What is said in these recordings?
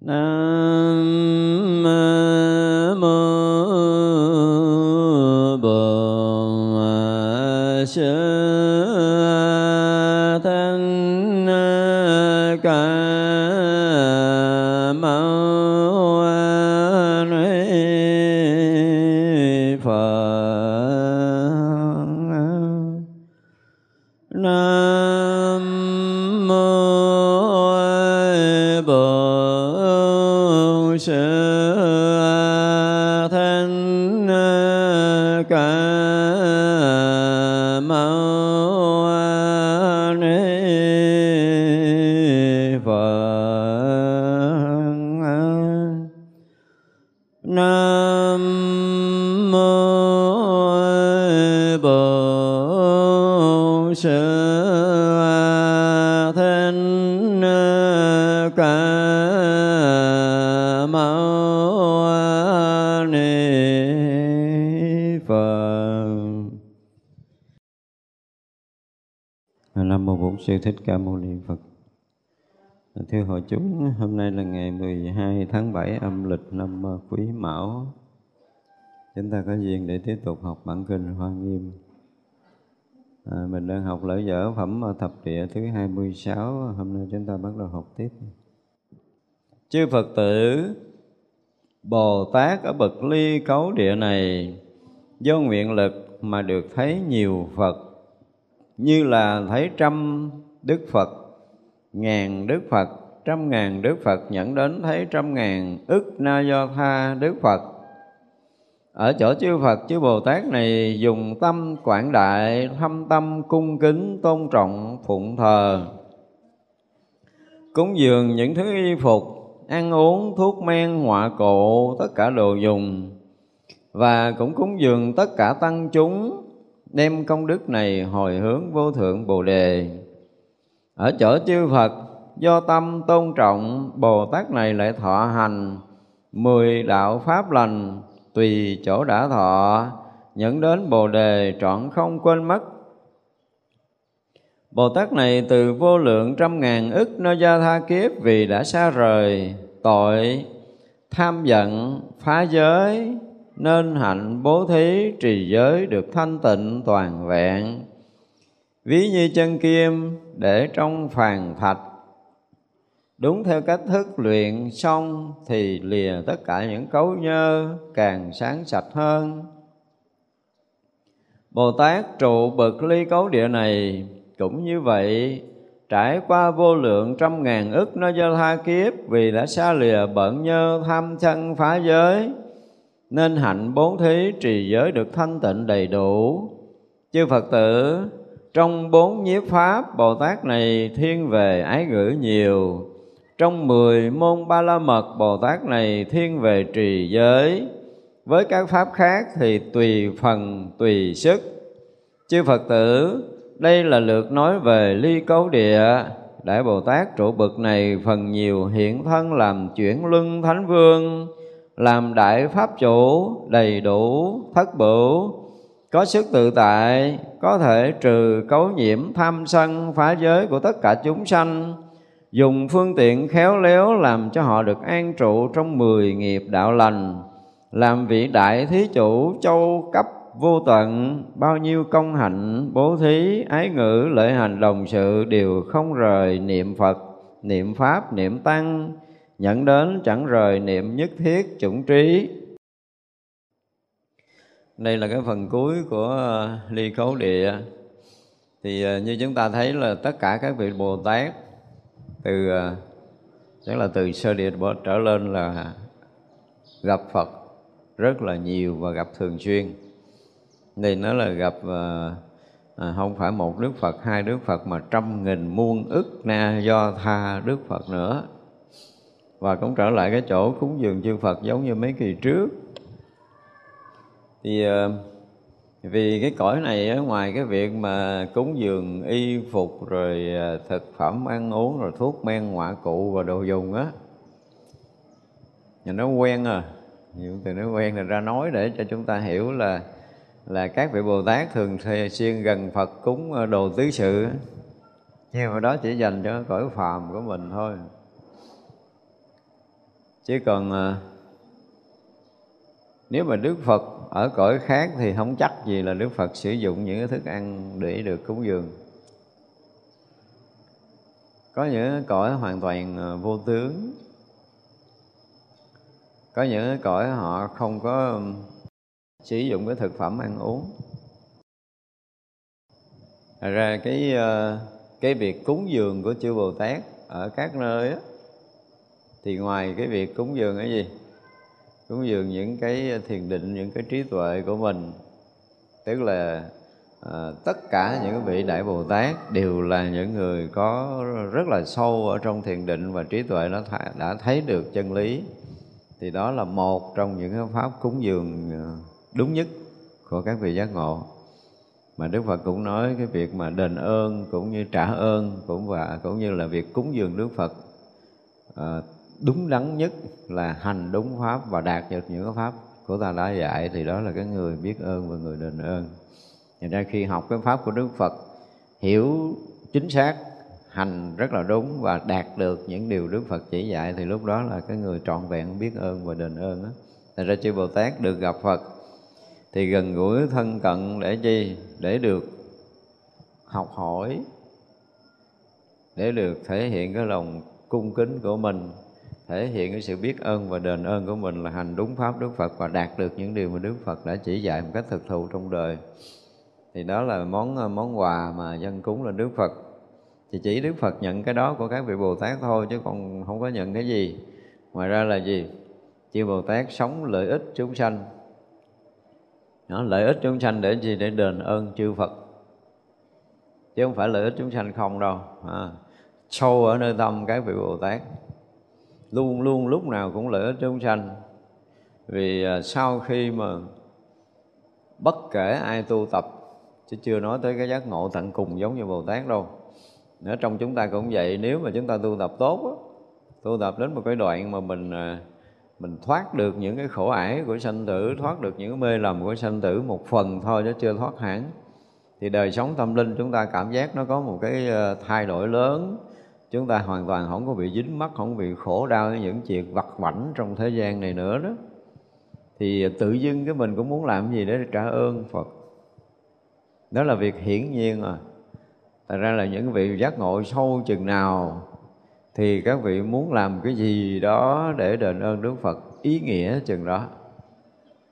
Nam Sư Thích Ca Mâu Ni Phật. Thưa hội chúng, hôm nay là ngày 12 tháng 7 âm lịch năm ờ, Quý Mão. Chúng ta có duyên để tiếp tục học bản kinh Hoa Nghiêm. À, mình đang học lỡ dở phẩm thập địa thứ 26, hôm nay chúng ta bắt đầu học tiếp. Chư Phật tử, Bồ Tát ở bậc ly cấu địa này, do nguyện lực mà được thấy nhiều Phật, như là thấy trăm Đức Phật ngàn Đức Phật, trăm ngàn Đức Phật nhận đến thấy trăm ngàn ức na do tha Đức Phật. Ở chỗ chư Phật, chư Bồ Tát này dùng tâm quảng đại, thâm tâm cung kính, tôn trọng, phụng thờ. Cúng dường những thứ y phục, ăn uống, thuốc men, họa cộ tất cả đồ dùng. Và cũng cúng dường tất cả tăng chúng, đem công đức này hồi hướng vô thượng Bồ Đề ở chỗ chư Phật, do tâm tôn trọng Bồ Tát này lại thọ hành mười đạo pháp lành, tùy chỗ đã thọ nhận đến Bồ đề trọn không quên mất. Bồ Tát này từ vô lượng trăm ngàn ức nơi gia tha kiếp vì đã xa rời, tội, tham giận, phá giới, nên hạnh bố thí trì giới được thanh tịnh toàn vẹn ví như chân kim để trong phàn thạch đúng theo cách thức luyện xong thì lìa tất cả những cấu nhơ càng sáng sạch hơn. Bồ tát trụ bậc ly cấu địa này cũng như vậy, trải qua vô lượng trăm ngàn ức nó do tha kiếp vì đã xa lìa bận nhơ tham chân phá giới, nên hạnh bốn thí trì giới được thanh tịnh đầy đủ. Chư phật tử trong bốn nhiếp pháp, Bồ Tát này thiên về ái ngữ nhiều. Trong mười môn ba la mật, Bồ Tát này thiên về trì giới. Với các pháp khác thì tùy phần, tùy sức. Chư Phật tử, đây là lượt nói về ly cấu địa. Đại Bồ Tát trụ bậc này phần nhiều hiện thân làm chuyển luân thánh vương, Làm đại pháp chủ, đầy đủ, thất bửu có sức tự tại, có thể trừ cấu nhiễm tham sân, phá giới của tất cả chúng sanh. Dùng phương tiện khéo léo làm cho họ được an trụ trong mười nghiệp đạo lành. Làm vị đại thí chủ châu cấp vô tận, bao nhiêu công hạnh, bố thí, ái ngữ lợi hành, đồng sự đều không rời niệm phật, niệm pháp, niệm tăng. Nhận đến chẳng rời niệm nhất thiết chủng trí đây là cái phần cuối của ờ, ly cấu địa. Thì ờ, như chúng ta thấy là tất cả các vị bồ tát từ ờ, chắc là từ sơ địa trở lên là gặp phật rất là nhiều và gặp thường xuyên. Đây nó là gặp à, không phải một đức phật hai đức phật mà trăm nghìn muôn ức na do tha đức phật nữa. Và cũng trở lại cái chỗ cúng dường chư phật giống như mấy kỳ trước thì ờ, vì cái cõi này ngoài cái việc mà cúng dường y phục rồi ờ, thực phẩm ăn uống rồi thuốc men ngoại cụ và đồ dùng á nhà nó quen à. Nhiều từ nó quen là ra nói để cho chúng ta hiểu là là các vị Bồ Tát thường xuyên gần Phật cúng ờ, đồ tứ sự nhưng mà đó chỉ dành cho cõi phàm của mình thôi. Chứ còn nếu mà Đức Phật ở cõi khác thì không chắc gì là Đức Phật sử dụng những cái thức ăn để được cúng dường. Có những cõi hoàn toàn ờ, vô tướng. Có những cõi họ không có sử dụng cái thực phẩm ăn uống. Thật ra cái ờ, cái việc cúng dường của chư Bồ Tát ở các nơi đó, thì ngoài cái việc cúng dường cái gì? Cúng dường những cái thiền định những cái trí tuệ của mình. Tức là à, tất cả những vị đại bồ tát đều là những người có rất là sâu ở trong thiền định và trí tuệ nó đã thấy được chân lý. Thì đó là một trong những cái pháp cúng dường à, đúng nhất của các vị giác ngộ. Mà Đức Phật cũng nói cái việc mà đền ơn cũng như trả ơn cũng và cũng như là việc cúng dường Đức Phật à, đúng đắn nhất là hành đúng pháp và đạt được những cái pháp của ta đã dạy, thì đó là cái người biết ơn và người đền ơn. Thành ra khi học cái pháp của Đức Phật, hiểu chính xác, hành rất là đúng và đạt được những điều Đức Phật chỉ dạy, thì lúc đó là cái người trọn vẹn biết ơn và đền ơn đó. Thành ra chư Bồ Tát được gặp Phật thì gần gũi thân cận để chi? Để được học hỏi, để được thể hiện cái lòng cung kính của mình thể hiện cái sự biết ơn và đền ơn của mình là hành đúng pháp Đức Phật và đạt được những điều mà Đức Phật đã chỉ dạy một cách thực thụ trong đời. Thì đó là món ờ, món quà mà dân cúng lên Đức Phật. Thì chỉ Đức Phật nhận cái đó của các vị Bồ Tát thôi chứ còn không có nhận cái gì. Ngoài ra là gì? Chư Bồ Tát sống lợi ích chúng sanh. Đó, lợi ích chúng sanh để gì? Để đền ơn chư Phật. Chứ không phải lợi ích chúng sanh không đâu à, sâu ở nơi tâm các vị Bồ Tát luôn luôn lúc nào cũng lợi ích chúng sanh. Vì à, sau khi mà bất kể ai tu tập, chứ chưa nói tới cái giác ngộ tận cùng giống như Bồ Tát đâu nữa trong chúng ta cũng vậy. Nếu mà chúng ta tu tập tốt tu tập đến một cái đoạn mà mình à, mình thoát được những cái khổ ải của sanh tử, thoát được những cái mê lầm của sanh tử một phần thôi chứ chưa thoát hẳn, thì đời sống tâm linh chúng ta cảm giác nó có một cái à, thay đổi lớn chúng ta hoàn toàn không có bị dính mắc, không bị khổ đau với những chuyện vặt vảnh trong thế gian này nữa đó. Thì tự dưng cái mình cũng muốn làm gì để trả ơn Phật. Đó là việc hiển nhiên à. Thật ra là những vị giác ngộ sâu chừng nào thì các vị muốn làm cái gì đó để đền ơn Đức Phật, ý nghĩa chừng đó.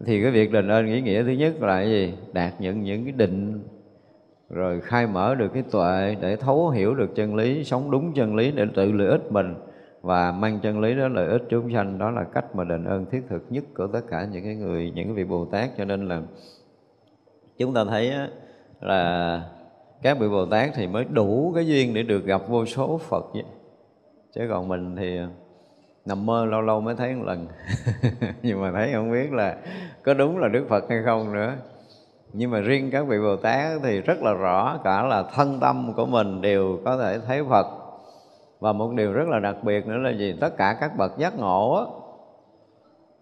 Thì cái việc đền ơn ý nghĩa thứ nhất là cái gì? Đạt những những cái định rồi khai mở được cái tuệ để thấu hiểu được chân lý, sống đúng chân lý để tự lợi ích mình. Và mang chân lý đó lợi ích chúng sanh, đó là cách mà đền ơn thiết thực nhất của tất cả những cái người, những cái vị bồ tát. Cho nên là chúng ta thấy là các vị bồ tát thì mới đủ cái duyên để được gặp vô số phật vậy. chứ còn mình thì nằm mơ lâu lâu mới thấy một lần. Nhưng mà thấy không biết là có đúng là đức phật hay không nữa nhưng mà riêng các vị Bồ Tát thì rất là rõ cả là thân tâm của mình đều có thể thấy Phật. Và một điều rất là đặc biệt nữa là gì? Tất cả các bậc giác ngộ á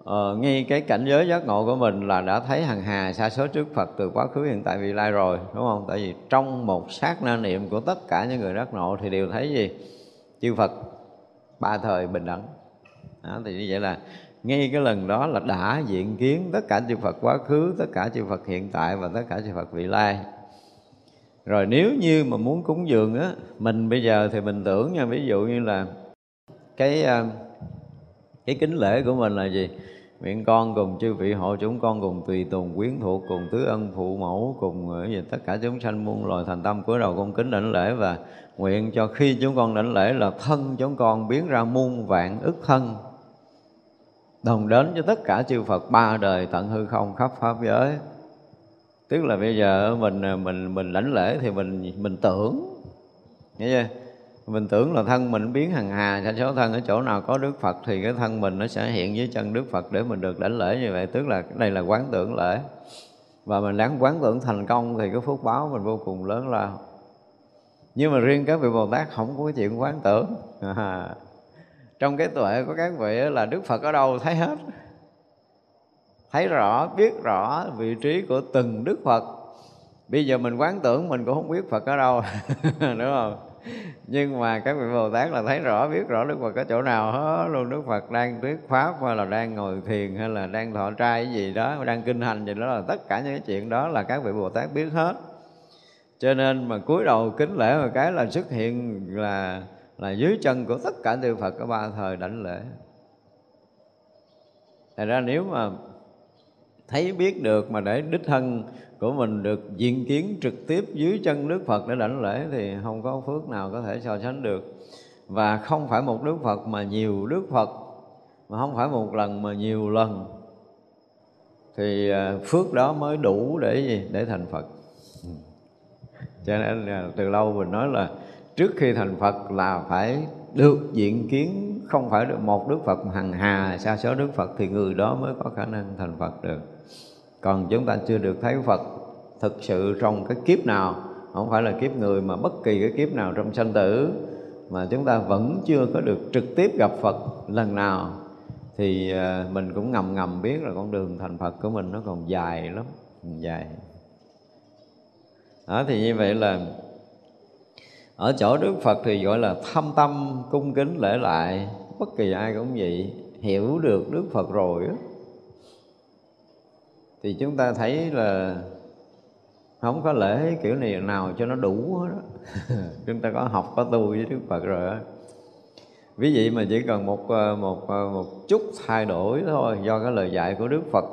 ờ, ngay cái cảnh giới giác ngộ của mình là đã thấy hằng hà xa số trước Phật từ quá khứ, hiện tại, vị lai rồi, đúng không? Tại vì trong một sát na niệm của tất cả những người giác ngộ thì đều thấy gì? Chư Phật, ba thời bình đẳng đó, thì như vậy là ngay cái lần đó là đã diện kiến tất cả chư Phật quá khứ tất cả chư Phật hiện tại và tất cả chư Phật vị lai. Rồi nếu như mà muốn cúng dường á mình bây giờ thì mình tưởng nha ví dụ như là cái ờ, cái kính lễ của mình là gì? Nguyện con cùng chư vị hộ chúng con cùng tùy tùng quyến thuộc cùng tứ ân phụ mẫu cùng ờ, gì tất cả chúng sanh muôn loài thành tâm cúi đầu con kính đảnh lễ. Và nguyện cho khi chúng con đảnh lễ là thân chúng con biến ra muôn vạn ức thân đồng đến với tất cả chư Phật, ba đời tận hư không khắp pháp giới. Tức là bây giờ mình mình mình lãnh lễ thì mình mình tưởng. Nghe chưa? Mình tưởng là thân mình biến hằng hà sa số thân ở chỗ nào có Đức Phật thì cái thân mình nó sẽ hiện dưới chân Đức Phật để mình được lãnh lễ như vậy. Tức là cái này là quán tưởng lễ. Và mình đáng quán tưởng thành công thì cái phước báo mình vô cùng lớn lao. Nhưng mà riêng các vị Bồ Tát không có cái chuyện quán tưởng. À, trong cái tuệ của các vị là đức phật ở đâu thấy hết. Thấy rõ, biết rõ vị trí của từng đức phật. Bây giờ mình quán tưởng mình cũng không biết phật ở đâu, đúng không? Nhưng mà các vị bồ tát là thấy rõ, biết rõ đức phật ở chỗ nào hết. Luôn đức phật đang thuyết pháp hay là đang ngồi thiền hay là đang thọ trai cái gì đó, đang kinh hành gì đó là tất cả những cái chuyện đó là các vị bồ tát biết hết. Cho nên mà cúi đầu kính lễ một cái là xuất hiện là là dưới chân của tất cả chư Phật có ba thời đảnh lễ. Thật ra nếu mà thấy biết được mà để đích thân của mình được diện kiến trực tiếp dưới chân Đức Phật để đảnh lễ thì không có phước nào có thể so sánh được. Và không phải một Đức Phật mà nhiều Đức Phật, mà không phải một lần mà nhiều lần thì à, phước đó mới đủ để gì để thành Phật cho nên là từ lâu mình nói là trước khi thành Phật là phải được diện kiến, không phải được một Đức Phật, hằng hà xa số Đức Phật thì người đó mới có khả năng thành Phật được. Còn chúng ta chưa được thấy Phật thực sự trong cái kiếp nào, không phải là kiếp người mà bất kỳ cái kiếp nào trong sanh tử, mà chúng ta vẫn chưa có được trực tiếp gặp Phật lần nào, thì ờ, mình cũng ngầm ngầm biết là con đường thành Phật của mình nó còn dài lắm, dài. Đó, thì như vậy là ở chỗ Đức Phật thì gọi là thâm tâm cung kính lễ lại bất kỳ ai cũng vậy hiểu được Đức Phật rồi thì chúng ta thấy là không có lễ kiểu này nào cho nó đủ hết đó. chúng ta có học có tu với Đức Phật rồi đó. ví dụ mà chỉ cần một ờ, một ờ, một chút thay đổi thôi do cái lời dạy của Đức Phật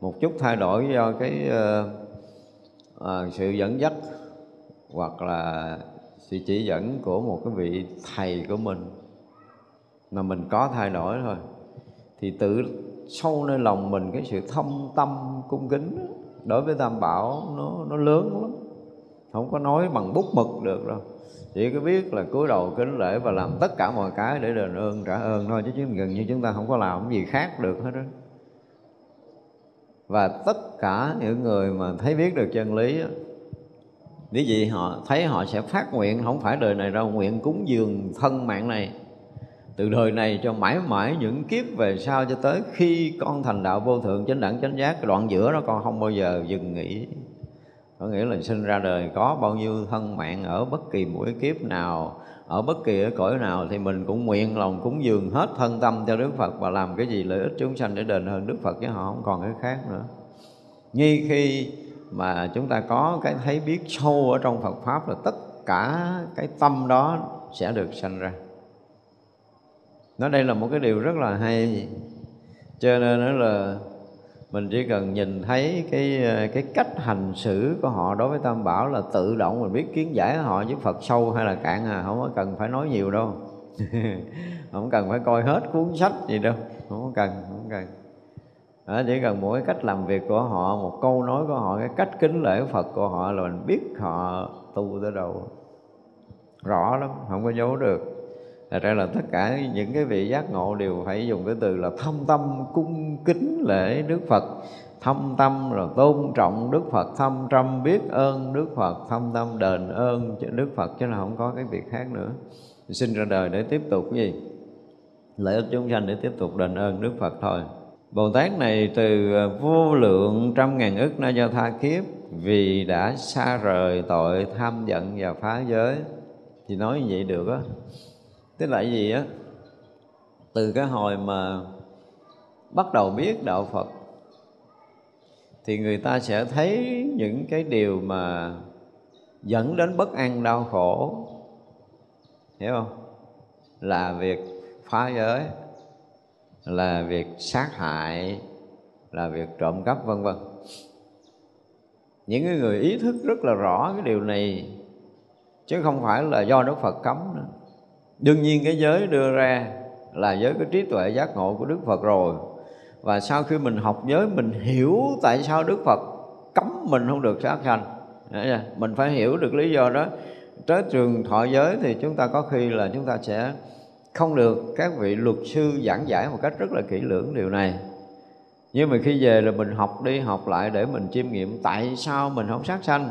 một chút thay đổi do cái uh, uh, sự dẫn dắt hoặc là sự chỉ dẫn của một cái vị thầy của mình mà mình có thay đổi thôi, thì tự sâu nơi lòng mình cái sự thâm tâm cung kính đối với tam bảo nó nó lớn lắm, không có nói bằng bút mực được đâu. Chỉ có biết là cúi đầu kính lễ và làm tất cả mọi cái để đền ơn, trả ơn thôi, chứ gần như chúng ta không có làm cái gì khác được hết đó và tất cả những người mà thấy biết được chân lý nếu gì họ thấy họ sẽ phát nguyện, Không phải đời này đâu, Nguyện cúng dường thân mạng này Từ đời này cho mãi mãi những kiếp về sau Cho tới khi con thành đạo vô thượng, Chánh đẳng, chánh giác, Cái đoạn giữa đó con không bao giờ dừng nghỉ Có nghĩa là sinh ra đời Có bao nhiêu thân mạng Ở bất kỳ mỗi kiếp nào, ở bất kỳ ở cõi nào thì mình cũng nguyện lòng cúng dường hết thân tâm cho Đức Phật và làm cái gì lợi ích chúng sanh để đền hơn Đức Phật chứ họ không còn cái khác nữa. Ngay khi mà chúng ta có cái thấy biết sâu ở trong Phật pháp là tất cả cái tâm đó sẽ được sanh ra. Nó đây là một cái điều rất là hay. Cho nên đó là mình chỉ cần nhìn thấy cái cái cách hành xử của họ đối với tam bảo là tự động mình biết kiến giải họ với Phật sâu hay là cạn à không có cần phải nói nhiều đâu không cần phải coi hết cuốn sách gì đâu không có cần, không cần đó, chỉ cần mỗi cách làm việc của họ một câu nói của họ cái cách kính lễ Phật của họ là mình biết họ tu tới đâu. Rõ lắm không có giấu được. Thật ra là tất cả những cái vị giác ngộ đều phải dùng cái từ là thâm tâm cung kính lễ Đức Phật. Thâm tâm là tôn trọng Đức Phật Thâm tâm biết ơn Đức Phật Thâm tâm đền ơn cho Đức Phật Chứ là không có cái việc khác nữa. Sinh ra đời để tiếp tục cái gì? Lợi ích chúng sanh để tiếp tục đền ơn Đức Phật thôi. Bồ Tát này từ ờ, vô lượng trăm ngàn ức na do tha kiếp, Vì đã xa rời tội tham giận và phá giới. Thì nói như vậy được á. Tức là gì á? Từ cái hồi mà bắt đầu biết đạo phật, thì người ta sẽ thấy những cái điều mà dẫn đến bất an, đau khổ. Hiểu không? Là việc phá giới là việc sát hại, là việc trộm cắp, vân vân. Những cái người ý thức rất là rõ cái điều này, chứ không phải là do đức phật cấm nữa. Đương nhiên cái giới đưa ra là giới cái trí tuệ giác ngộ của đức phật rồi. Và sau khi mình học giới, mình hiểu tại sao đức phật cấm mình không được sát sanh. Mình phải hiểu được lý do đó. Tới trường thọ giới thì chúng ta có khi là chúng ta sẽ không được. Các vị luật sư giảng giải một cách rất là kỹ lưỡng điều này. Nhưng mà khi về là mình học đi học lại để mình chiêm nghiệm tại sao mình không sát sanh.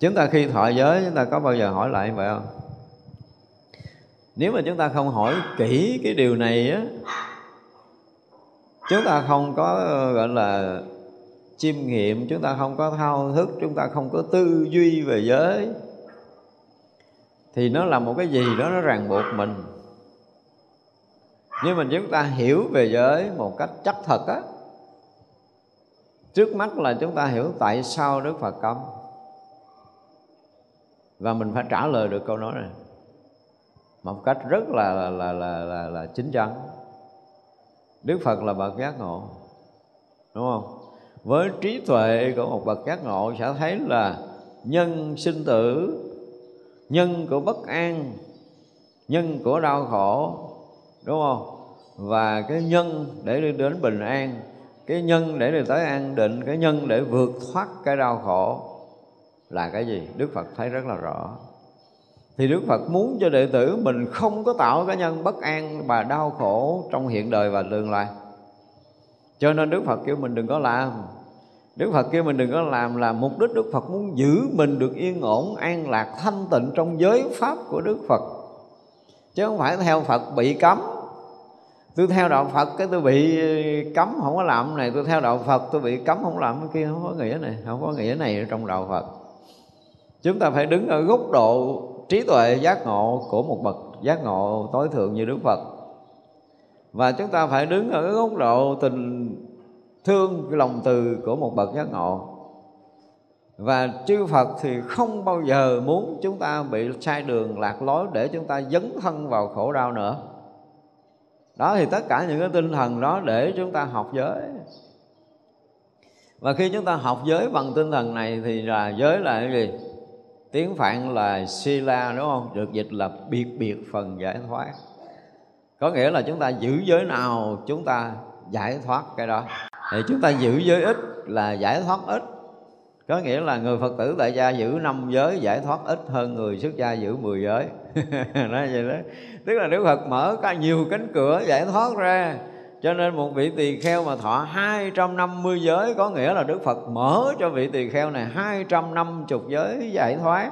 Chúng ta khi thọ giới, chúng ta có bao giờ hỏi lại vậy không? Nếu mà chúng ta không hỏi kỹ cái điều này á, chúng ta không có, gọi là, chiêm nghiệm, chúng ta không có thao thức, chúng ta không có tư duy về giới thì nó là một cái gì đó nó ràng buộc mình. Nhưng mà chúng ta hiểu về giới một cách chắc thật á trước mắt là chúng ta hiểu tại sao đức phật cấm. Và mình phải trả lời được câu nói này một cách rất là là là là, là, là chính chắn. Đức phật là bậc giác ngộ đúng không? Với trí tuệ của một bậc giác ngộ sẽ thấy là nhân sinh tử nhân của bất an, nhân của đau khổ, đúng không? Và cái nhân để đi đến bình an, cái nhân để đi tới an định, cái nhân để vượt thoát cái đau khổ là cái gì? Đức phật thấy rất là rõ. Thì đức phật muốn cho đệ tử mình không có tạo cái nhân bất an và đau khổ trong hiện đời và tương lai. Cho nên đức phật kêu mình đừng có làm. Đức Phật kêu mình đừng có làm là mục đích Đức Phật muốn giữ mình được yên ổn, an lạc, thanh tịnh trong giới pháp của Đức Phật. Chứ không phải theo Phật bị cấm. Tôi theo đạo Phật cái tôi bị cấm không có làm này Tôi theo đạo Phật tôi bị cấm không làm cái kia Không có nghĩa này, không có nghĩa này trong đạo Phật. Chúng ta phải đứng ở góc độ trí tuệ giác ngộ của một bậc giác ngộ tối thượng như Đức Phật. Và chúng ta phải đứng ở góc độ tình thương lòng từ của một bậc giác ngộ. Và chư Phật thì không bao giờ muốn chúng ta bị sai đường lạc lối để chúng ta dấn thân vào khổ đau nữa. Đó thì tất cả những cái tinh thần đó để chúng ta học giới. Và khi chúng ta học giới bằng tinh thần này thì là giới là cái gì? Tiếng phạn là sila đúng không? Được dịch là biệt biệt phần giải thoát. Có nghĩa là chúng ta giữ giới nào, chúng ta giải thoát cái đó. Thì chúng ta giữ giới ít là giải thoát ít. Có nghĩa là người phật tử tại gia giữ năm giới, giải thoát ít hơn người xuất gia giữ 10 giới. Nói vậy đó. Tức là đức phật mở ra nhiều cánh cửa giải thoát ra, cho nên một vị tỳ kheo mà thọ 250 giới, có nghĩa là Đức Phật mở cho vị tỳ kheo này 250 giới giải thoát.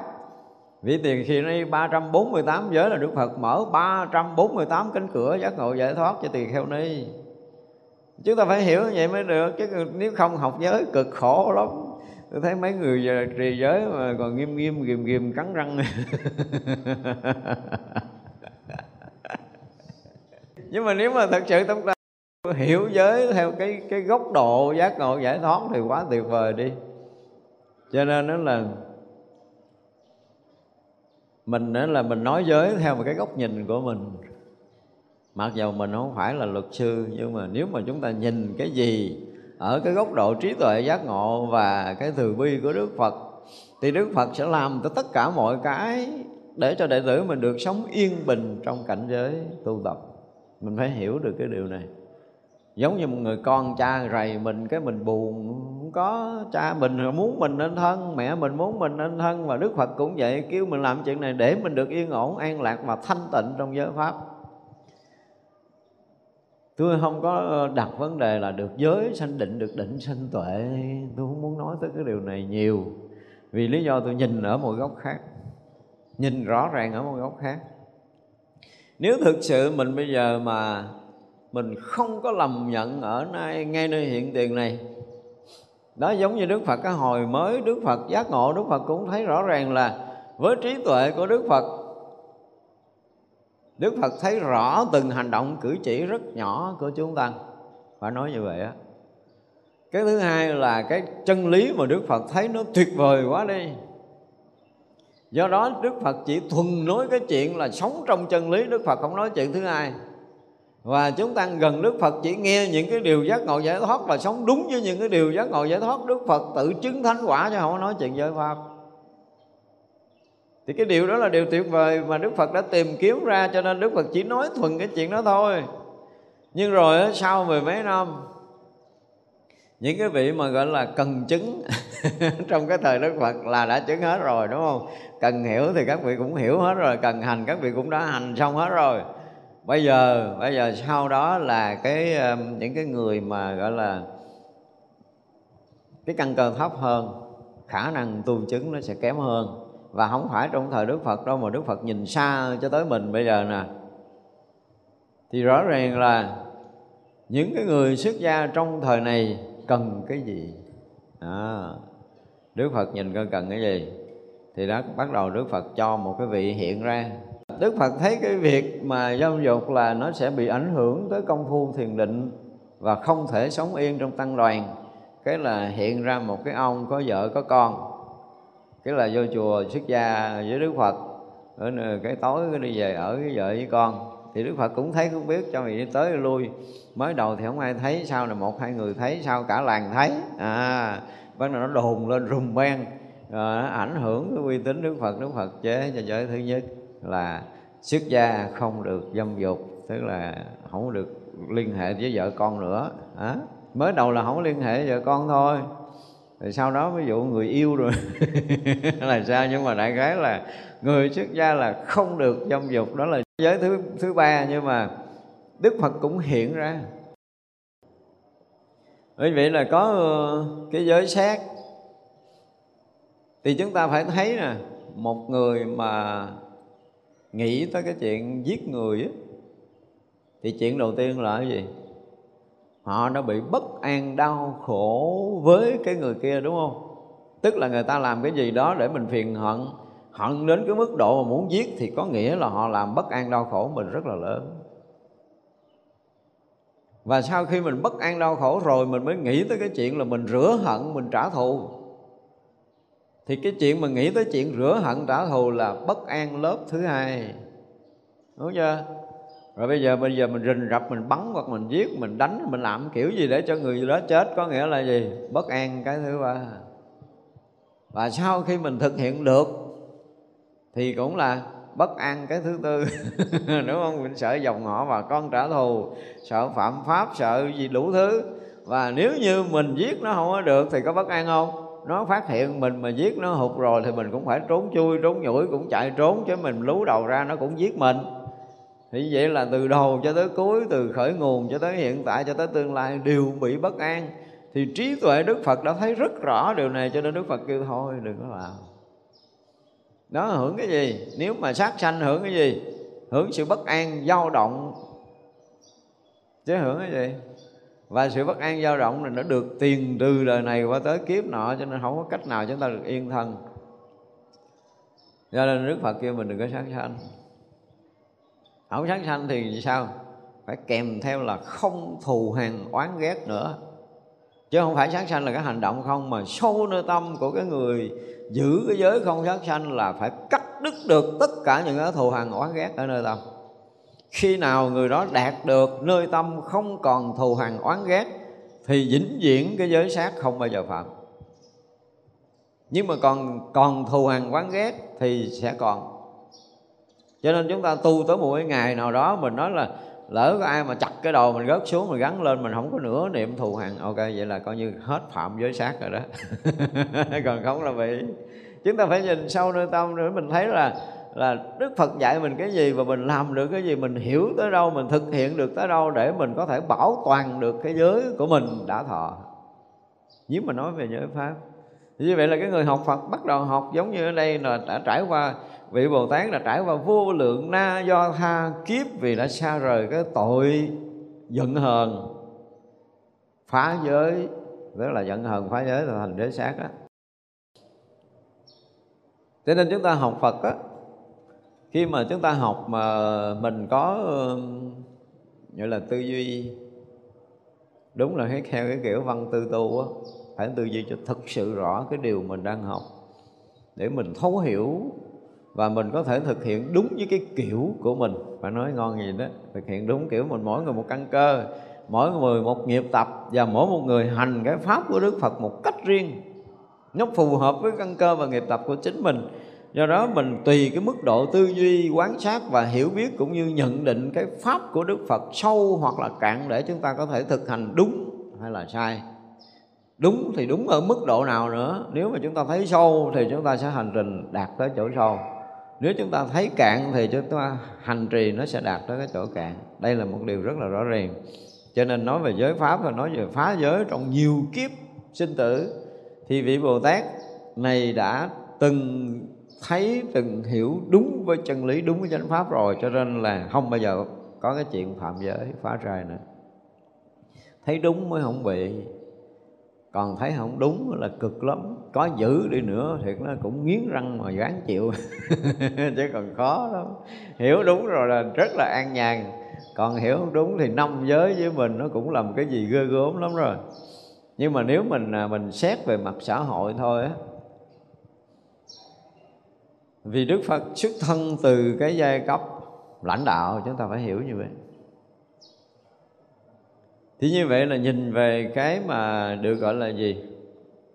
Vị tỳ kheo này 348 giới là Đức Phật mở 348 cánh cửa giác ngộ giải thoát cho tỳ kheo ni chúng ta phải hiểu như vậy mới được. Chứ nếu không học giới, cực khổ lắm. Tôi thấy mấy người giờ trì giới mà còn nghiêm nghiêm ghìm ghìm cắn răng. Nhưng mà nếu mà thật sự chúng ta hiểu giới theo cái cái góc độ, giác ngộ, giải thoát thì quá tuyệt vời đi. Cho nên đó là mình đó là mình nói giới theo một cái góc nhìn của mình mặc dù mình không phải là luật sư, nhưng mà nếu mà chúng ta nhìn cái gì ở cái góc độ trí tuệ giác ngộ và cái từ bi của Đức Phật, thì Đức Phật sẽ làm cho tất cả mọi cái để cho đệ tử mình được sống yên bình trong cảnh giới tu tập. Mình phải hiểu được cái điều này. Giống như một người con cha rầy mình, cái mình buồn, không có cha mình muốn mình nên thân, mẹ mình muốn mình nên thân, và đức phật cũng vậy, kêu mình làm chuyện này để mình được yên ổn, an lạc và thanh tịnh trong giới pháp tôi không có đặt vấn đề là được giới sanh định, được định sanh tuệ. Tôi không muốn nói tới cái điều này nhiều. Vì lý do tôi nhìn ở một góc khác, nhìn rõ ràng ở một góc khác. Nếu thực sự mình bây giờ mà mình không có lầm nhận ở nay, ngay nơi hiện tiền này, đó giống như Đức Phật, cái hồi mới Đức Phật giác ngộ, Đức Phật cũng thấy rõ ràng là với trí tuệ của Đức Phật Đức Phật thấy rõ từng hành động cử chỉ rất nhỏ của chúng ta. Phải nói như vậy á. Cái thứ hai là cái chân lý mà Đức Phật thấy nó tuyệt vời quá đi. Do đó Đức Phật chỉ thuần nói cái chuyện là sống trong chân lý, Đức Phật không nói chuyện thứ hai. Và chúng ta gần Đức Phật chỉ nghe những cái điều giác ngộ giải thoát và sống đúng với những cái điều giác ngộ giải thoát, Đức Phật tự chứng thánh quả chứ không nói chuyện giới pháp thì cái điều đó là điều tuyệt vời mà Đức Phật đã tìm kiếm ra cho nên Đức Phật chỉ nói thuần cái chuyện đó thôi nhưng rồi sau mười mấy năm những cái vị mà gọi là cần chứng trong cái thời Đức Phật là đã chứng hết rồi đúng không? Cần hiểu thì các vị cũng hiểu hết rồi, cần hành các vị cũng đã hành xong hết rồi. Bây giờ bây giờ sau đó là cái um, những cái người mà gọi là cái căn cơ thấp hơn, khả năng tu chứng nó sẽ kém hơn và không phải trong thời Đức Phật đâu mà Đức Phật nhìn xa cho tới mình bây giờ nè. Thì rõ ràng là những cái người xuất gia trong thời này cần cái gì? À, Đức Phật nhìn coi cần cái gì? Thì đó bắt đầu đức phật cho một cái vị hiện ra. Đức phật thấy cái việc mà dâm dục là nó sẽ bị ảnh hưởng tới công phu thiền định và không thể sống yên trong tăng đoàn. Cái là hiện ra một cái ông có vợ có con cái là vô chùa xuất gia với đức phật. Ở cái tối cái đi về ở với vợ với con. Thì đức phật cũng thấy cũng biết cho mình đi tới đi lui. Mới đầu thì không ai thấy sau này một hai người thấy sau cả làng thấy. À bắt đầu nó đồn lên rùm beng. Ờ, nó ảnh hưởng cái uy tín đức phật đức phật chế cho giới thứ nhất là xuất gia không được dâm dục tức là không được liên hệ với vợ con nữa. À, mới đầu là không liên hệ với vợ con thôi rồi sau đó ví dụ người yêu rồi là sao? Nhưng mà đại khái là người xuất gia là không được dâm dục. Đó là giới thứ thứ ba nhưng mà đức phật cũng hiện ra. Bởi vậy là có ờ, cái giới sát thì chúng ta phải thấy nè một người mà nghĩ tới cái chuyện giết người ấy, thì chuyện đầu tiên là cái gì? Họ đã bị bất an, đau khổ với cái người kia, đúng không? Tức là người ta làm cái gì đó để mình phiền hận hận đến cái mức độ mà muốn giết thì có nghĩa là họ làm bất an, đau khổ mình rất là lớn. Và sau khi mình bất an, đau khổ rồi, mình mới nghĩ tới cái chuyện là mình rửa hận, mình trả thù. Thì cái chuyện mà nghĩ tới chuyện rửa hận, trả thù là bất an lớp thứ hai. Đúng chưa? Rồi bây giờ bây giờ mình rình rập, mình bắn hoặc mình giết, mình đánh, mình làm kiểu gì để cho người đó chết, có nghĩa là gì? Bất an cái thứ ba. Và sau khi mình thực hiện được, thì cũng là bất an cái thứ tư. Đúng không? Mình sợ dòng họ và con trả thù, sợ phạm pháp, sợ gì đủ thứ. Và nếu như mình giết nó không có được thì có bất an không? Nó phát hiện mình mà giết nó hụt rồi thì mình cũng phải trốn chui, trốn nhủi, cũng chạy trốn chứ mình lú đầu ra nó cũng giết mình thì vậy là từ đầu cho tới cuối, từ khởi nguồn cho tới hiện tại, cho tới tương lai đều bị bất an. Thì trí tuệ đức phật đã thấy rất rõ điều này, cho nên đức phật kêu thôi, đừng có làm. Nó hưởng cái gì? Nếu mà sát sanh, hưởng cái gì? Hưởng sự bất an, dao động. Chứ hưởng cái gì? Và sự bất an, dao động này nó được tiền từ đời này qua tới kiếp nọ, cho nên không có cách nào chúng ta được yên thân. Cho nên đức phật kêu mình đừng có sát sanh không sát sanh thì sao? Phải kèm theo là không thù hằn oán ghét nữa. Chứ không phải sát sanh là cái hành động không, mà sâu nơi tâm của cái người giữ cái giới không sát sanh là phải cắt đứt được tất cả những cái thù hằn oán ghét ở nơi tâm. Khi nào người đó đạt được nơi tâm không còn thù hằn oán ghét, thì vĩnh viễn cái giới sát không bao giờ phạm. Nhưng mà còn còn thù hằn oán ghét thì sẽ còn cho nên chúng ta tu tới một cái ngày nào đó mình nói là lỡ có ai mà chặt cái đầu mình gớt xuống, mình gắn lên, mình không có nửa niệm thù hằn, ok, vậy là coi như hết phạm giới sát rồi đó. Còn không là bị. Chúng ta phải nhìn sâu nơi tâm để mình thấy là là Đức Phật dạy mình cái gì và mình làm được cái gì, mình hiểu tới đâu, mình thực hiện được tới đâu để mình có thể bảo toàn được cái giới của mình đã thọ. Nếu mà nói về giới pháp như vậy là cái người học Phật bắt đầu học giống như ở đây là đã trải qua, vị Bồ Tát là trải qua vô lượng na do tha kiếp vì đã xa rời cái tội giận hờn. Phá giới, tức là giận hờn phá giới là thành giới sát đó cho nên chúng ta học Phật á, khi mà chúng ta học mà mình có gọi là tư duy, đúng là theo cái kiểu văn tư tu á phải tư duy cho thực sự rõ cái điều mình đang học. Để mình thấu hiểu và mình có thể thực hiện đúng với cái kiểu của mình. Phải nói ngon gì đó, thực hiện đúng kiểu mình. Mỗi người một căn cơ, mỗi người một nghiệp tập và mỗi một người hành cái pháp của Đức Phật một cách riêng. Nó phù hợp với căn cơ và nghiệp tập của chính mình. Do đó mình tùy cái mức độ tư duy, quán sát và hiểu biết cũng như nhận định cái pháp của Đức Phật sâu hoặc là cạn để chúng ta có thể thực hành đúng hay là sai đúng thì đúng ở mức độ nào nữa. Nếu mà chúng ta thấy sâu thì chúng ta sẽ hành trình đạt tới chỗ sâu. Nếu chúng ta thấy cạn thì chúng ta hành trì nó sẽ đạt tới cái chỗ cạn. Đây là một điều rất là rõ ràng. Cho nên nói về giới pháp và nói về phá giới trong nhiều kiếp sinh tử, thì vị bồ tát này đã từng thấy, từng hiểu đúng với chân lý, đúng với chánh pháp rồi. Cho nên là không bao giờ có cái chuyện phạm giới, phá trai nữa. Thấy đúng mới không bị còn thấy không, đúng là cực lắm. Có giữ đi nữa, thiệt nó cũng nghiến răng mà gán chịu. Chứ còn khó lắm. Hiểu đúng rồi là rất là an nhàn. Còn hiểu không đúng thì năm giới với mình nó cũng làm cái gì ghê gớm lắm rồi. Nhưng mà nếu mình à, mình xét về mặt xã hội thôi á, vì Đức Phật xuất thân từ cái giai cấp lãnh đạo, chúng ta phải hiểu như vậy thì như vậy là nhìn về cái mà được gọi là gì?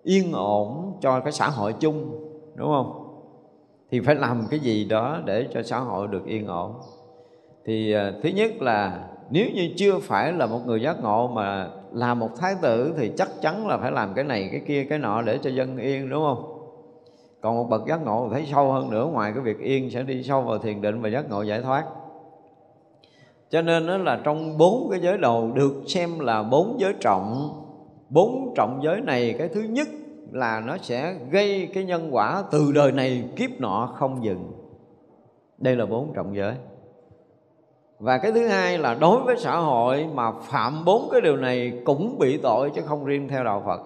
Yên ổn cho cái xã hội chung, đúng không? Thì phải làm cái gì đó để cho xã hội được yên ổn. Thì à, thứ nhất là nếu như chưa phải là một người giác ngộ mà là một thái tử thì chắc chắn là phải làm cái này, cái kia, cái nọ để cho dân yên, đúng không? Còn một bậc giác ngộ thấy sâu hơn nữa, ngoài cái việc yên sẽ đi sâu vào thiền định và giác ngộ giải thoát cho nên đó là trong bốn cái giới đầu được xem là bốn giới trọng. Bốn trọng giới này cái thứ nhất là nó sẽ gây cái nhân quả từ đời này kiếp nọ không dừng. Đây là bốn trọng giới. Và cái thứ hai là đối với xã hội mà phạm bốn cái điều này cũng bị tội chứ không riêng theo đạo Phật.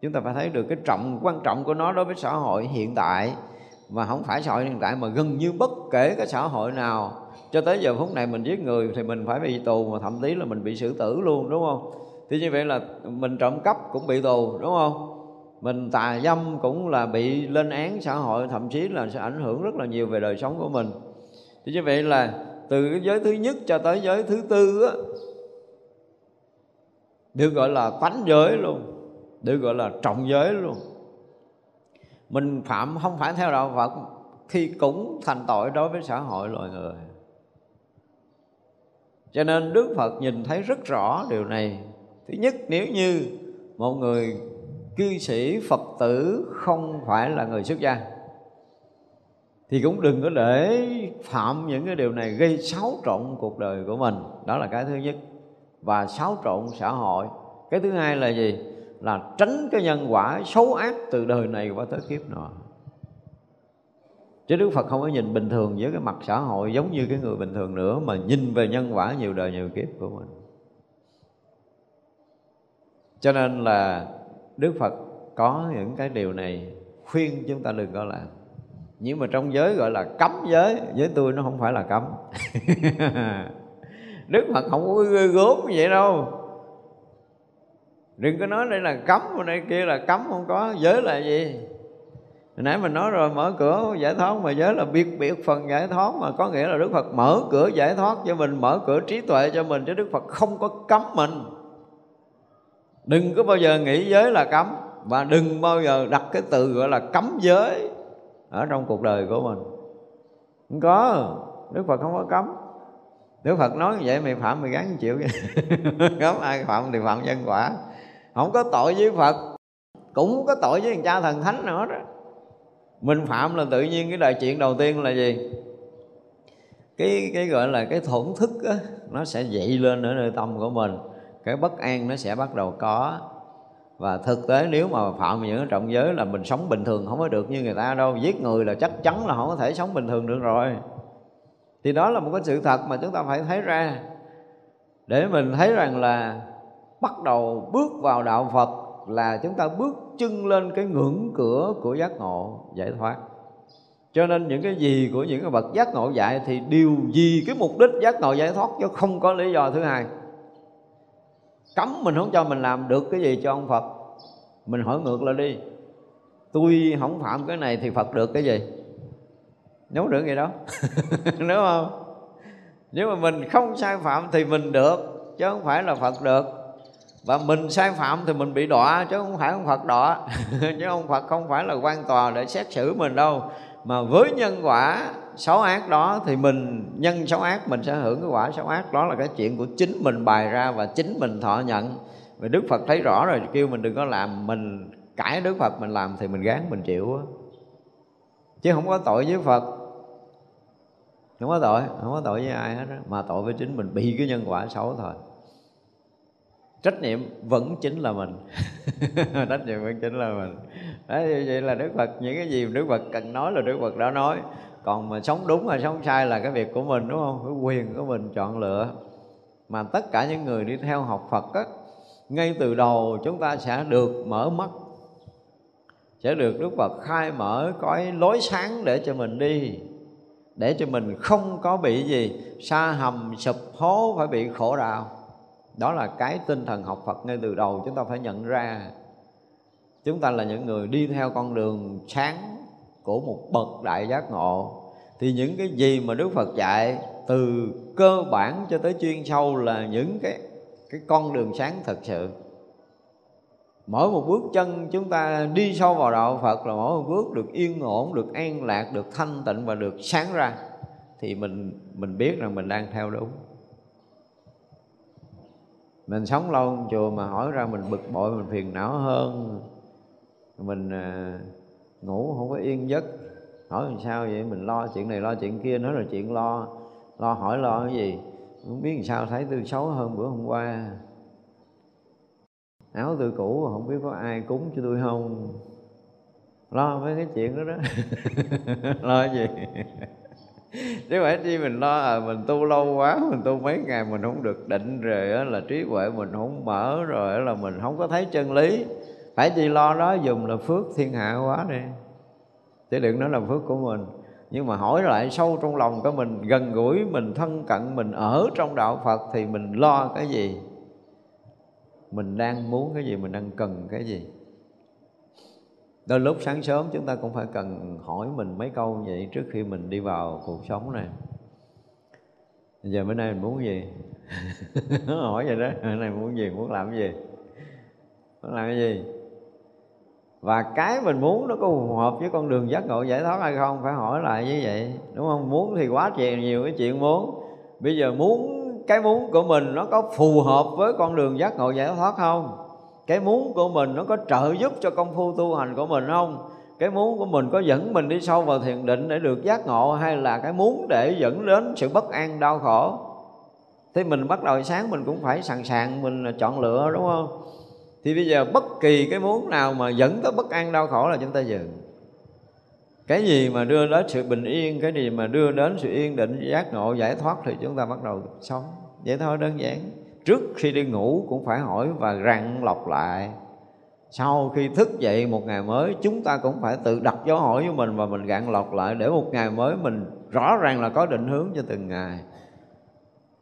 Chúng ta phải thấy được cái trọng, quan trọng của nó đối với xã hội hiện tại. Mà không phải xã hội hiện tại mà gần như bất kể cái xã hội nào cho tới giờ phút này mình giết người thì mình phải bị tù mà thậm chí là mình bị xử tử luôn, đúng không? Thì như vậy là mình trộm cắp cũng bị tù, đúng không? Mình tà dâm cũng là bị lên án xã hội, thậm chí là sẽ ảnh hưởng rất là nhiều về đời sống của mình. Thì như vậy là từ cái giới thứ nhất cho tới giới thứ tư á, được gọi là tánh giới luôn, được gọi là trọng giới luôn. Mình phạm không phải theo đạo Phật, thì cũng thành tội đối với xã hội loài người cho nên Đức Phật nhìn thấy rất rõ điều này. Thứ nhất, nếu như một người cư sĩ Phật tử không phải là người xuất gia, thì cũng đừng có để phạm những cái điều này gây xáo trộn cuộc đời của mình. Đó là cái thứ nhất. Và xáo trộn xã hội. Cái thứ hai là gì? Là tránh cái nhân quả xấu ác từ đời này qua tới kiếp nọ chứ Đức Phật không có nhìn bình thường với cái mặt xã hội giống như cái người bình thường nữa, mà nhìn về nhân quả nhiều đời nhiều kiếp của mình. Cho nên là Đức Phật có những cái điều này khuyên chúng ta đừng có làm. Nhưng mà trong giới gọi là cấm giới với tôi nó không phải là cấm. Đức Phật không có ghê gốm như vậy đâu. Đừng có nói đây là cấm đây kia là cấm, không có. Giới là gì? Hồi nãy mình nói rồi, mở cửa, giải thoát mà giới là biệt biệt phần giải thoát mà. Có nghĩa là Đức Phật mở cửa giải thoát cho mình, mở cửa trí tuệ cho mình, chứ Đức Phật không có cấm mình. Đừng có bao giờ nghĩ giới là cấm, và đừng bao giờ đặt cái từ gọi là cấm giới ở trong cuộc đời của mình. Không có, Đức Phật không có cấm. Đức Phật nói như vậy, mày phạm mày gắn chịu cấm ai phạm thì phạm nhân quả. Không có tội với phật, cũng có tội với thằng cha thần thánh nữa đó mình phạm là tự nhiên cái đại chuyện đầu tiên là gì? Cái cái gọi là cái thổn thức á, nó sẽ dậy lên ở nơi tâm của mình. Cái bất an nó sẽ bắt đầu có. Và thực tế nếu mà phạm những trọng giới là mình sống bình thường không có được như người ta đâu. Giết người là chắc chắn là không có thể sống bình thường được rồi. Thì đó là một cái sự thật mà chúng ta phải thấy ra. Để mình thấy rằng là bắt đầu bước vào đạo Phật là chúng ta bước chân lên cái ngưỡng cửa của giác ngộ giải thoát. Cho nên những cái gì của những cái bậc giác ngộ dạy thì điều gì cái mục đích giác ngộ giải thoát chứ không có lý do thứ hai. Cấm mình không cho mình làm được cái gì cho ông Phật. Mình hỏi ngược lại đi. Tôi không phạm cái này thì Phật được cái gì? Nếu được gì đó, đúng không? Nếu mà mình không sai phạm thì mình được chứ không phải là Phật được và mình sai phạm thì mình bị đọa, chứ không phải ông Phật đọa. Chứ ông Phật không phải là quan tòa để xét xử mình đâu. Mà với nhân quả, xấu ác đó thì mình, nhân xấu ác mình sẽ hưởng cái quả xấu ác. Đó là cái chuyện của chính mình bày ra và chính mình thọ nhận. Và Đức Phật thấy rõ rồi, kêu mình đừng có làm. Mình cãi Đức Phật, mình làm thì mình gán, mình chịu chứ không có tội với Phật. Không có tội, không có tội với ai hết đó. mà tội với chính mình, bị cái nhân quả xấu thôi trách nhiệm vẫn chính là mình. Trách nhiệm vẫn chính là mình. Đấy vậy là đức phật, những cái gì đức phật cần nói là đức phật đã nói. Còn mà sống đúng hay sống sai là cái việc của mình, đúng không? Cái quyền của mình chọn lựa. Mà tất cả những người đi theo học phật á, ngay từ đầu chúng ta sẽ được mở mắt. Sẽ được Đức Phật khai mở cõi lối sáng để cho mình đi. Để cho mình không có bị gì, sa hầm, sụp hố, phải bị khổ đau đó là cái tinh thần học Phật ngay từ đầu chúng ta phải nhận ra. Chúng ta là những người đi theo con đường sáng của một bậc đại giác ngộ. Thì những cái gì mà Đức Phật dạy từ cơ bản cho tới chuyên sâu là những cái cái con đường sáng thật sự. Mỗi một bước chân chúng ta đi sâu vào đạo Phật là mỗi một bước được yên ổn, được an lạc, được thanh tịnh và được sáng ra. Thì mình mình biết rằng mình đang theo đúng. Mình sống lâu trong chùa mà hỏi ra mình bực bội, mình phiền não hơn, mình à, ngủ không có yên giấc, hỏi làm sao vậy? Mình lo chuyện này lo chuyện kia, nói là chuyện lo, lo hỏi lo cái gì? Không biết làm sao thấy tôi xấu hơn bữa hôm qua. Áo tôi cũ không biết có ai cúng cho tôi không? Lo mấy cái chuyện đó đó. Lo gì? Chứ phải chi mình lo à mình tu lâu quá mình tu mấy ngày mình không được định rồi đó, là trí huệ mình không mở rồi là mình không có thấy chân lý. Phải chi lo đó dùng là phước thiên hạ quá đi. Chứ đừng nói là phước của mình. Nhưng mà hỏi lại sâu trong lòng của mình gần gũi mình thân cận mình ở trong đạo phật thì mình lo cái gì? Mình đang muốn cái gì mình đang cần cái gì? Đôi lúc sáng sớm chúng ta cũng phải cần hỏi mình mấy câu vậy trước khi mình đi vào cuộc sống này giờ bữa nay mình muốn gì? Hỏi vậy đó, bữa nay muốn gì, muốn làm cái gì? Muốn làm cái gì? Và cái mình muốn nó có phù hợp với con đường giác ngộ giải thoát hay không, phải hỏi lại như vậy, đúng không? Muốn thì quá chèn nhiều cái chuyện muốn. Bây giờ muốn, cái muốn của mình nó có phù hợp với con đường giác ngộ giải thoát không? Cái muốn của mình nó có trợ giúp cho công phu tu hành của mình không? Cái muốn của mình có dẫn mình đi sâu vào thiền định để được giác ngộ, hay là cái muốn để dẫn đến sự bất an, đau khổ? Thì mình bắt đầu sáng mình cũng phải sẵn sàng, mình chọn lựa, đúng không? Thì bây giờ bất kỳ cái muốn nào mà dẫn tới bất an, đau khổ là chúng ta dừng. Cái gì mà đưa đến sự bình yên, cái gì mà đưa đến sự yên định, giác ngộ, giải thoát thì chúng ta bắt đầu sống. Vậy thôi, đơn giản trước khi đi ngủ cũng phải hỏi và rặn lọc lại. Sau khi thức dậy một ngày mới chúng ta cũng phải tự đặt dấu hỏi với mình và mình gạn lọc lại để một ngày mới mình rõ ràng là có định hướng cho từng ngày.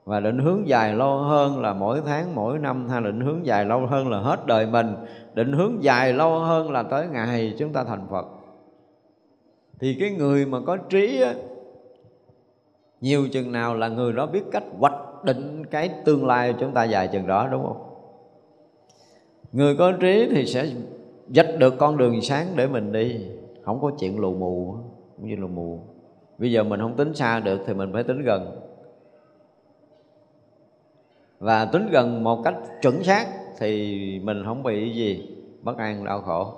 Và định hướng dài lâu hơn là mỗi tháng mỗi năm hay định hướng dài lâu hơn là hết đời mình. Định hướng dài lâu hơn là tới ngày chúng ta thành phật. Thì cái người mà có trí á, nhiều chừng nào là người đó biết cách hoạch định cái tương lai chúng ta dài chừng đó, đúng không? Người có trí thì sẽ dạch được con đường sáng để mình đi. Không có chuyện lù mù cũng như lù mù. Bây giờ mình không tính xa được thì mình phải tính gần. Và tính gần một cách chuẩn xác thì mình không bị gì bất an, đau khổ.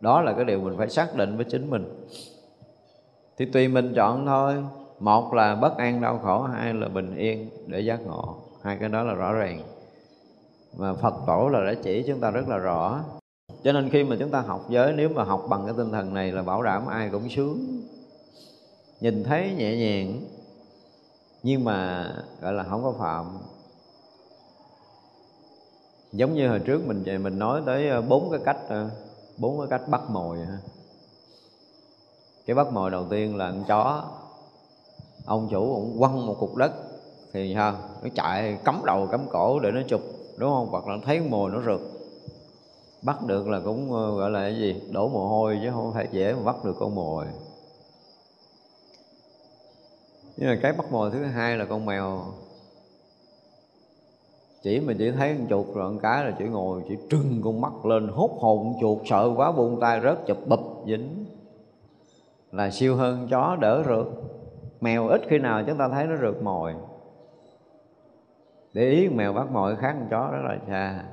Đó là cái điều mình phải xác định với chính mình. Thì tùy mình chọn thôi một là bất an, đau khổ, hai là bình yên để giác ngộ. Hai cái đó là rõ ràng. Mà phật tổ là đã chỉ chúng ta rất là rõ. Cho nên khi mà chúng ta học giới, nếu mà học bằng cái tinh thần này là bảo đảm ai cũng sướng. Nhìn thấy nhẹ nhàng. Nhưng mà, gọi là, không có phạm. Giống như hồi trước mình về mình nói tới ờ, bốn cái cách ờ, bốn cái cách bắt mồi cái bắt mồi đầu tiên là con chó ông chủ cũng quăng một cục đất, thì ha, nó chạy, cắm đầu cắm cổ để nó chụp, đúng không? Hoặc là thấy mồi nó rượt. Bắt được là cũng ờ, gọi là cái gì? Đổ mồ hôi chứ không phải dễ mà bắt được con mồi. Nhưng mà cái bắt mồi thứ hai là con mèo. Chỉ mình chỉ thấy con chuột rồi, con cái là chỉ ngồi, chỉ trừng con mắt lên, hốt hồn con chuột, sợ quá buông tay rớt chụp bập dính. Là siêu hơn chó đỡ rượt mèo ít khi nào chúng ta thấy nó rượt mồi. Để ý, mèo bắt mồi khác con chó rất là xa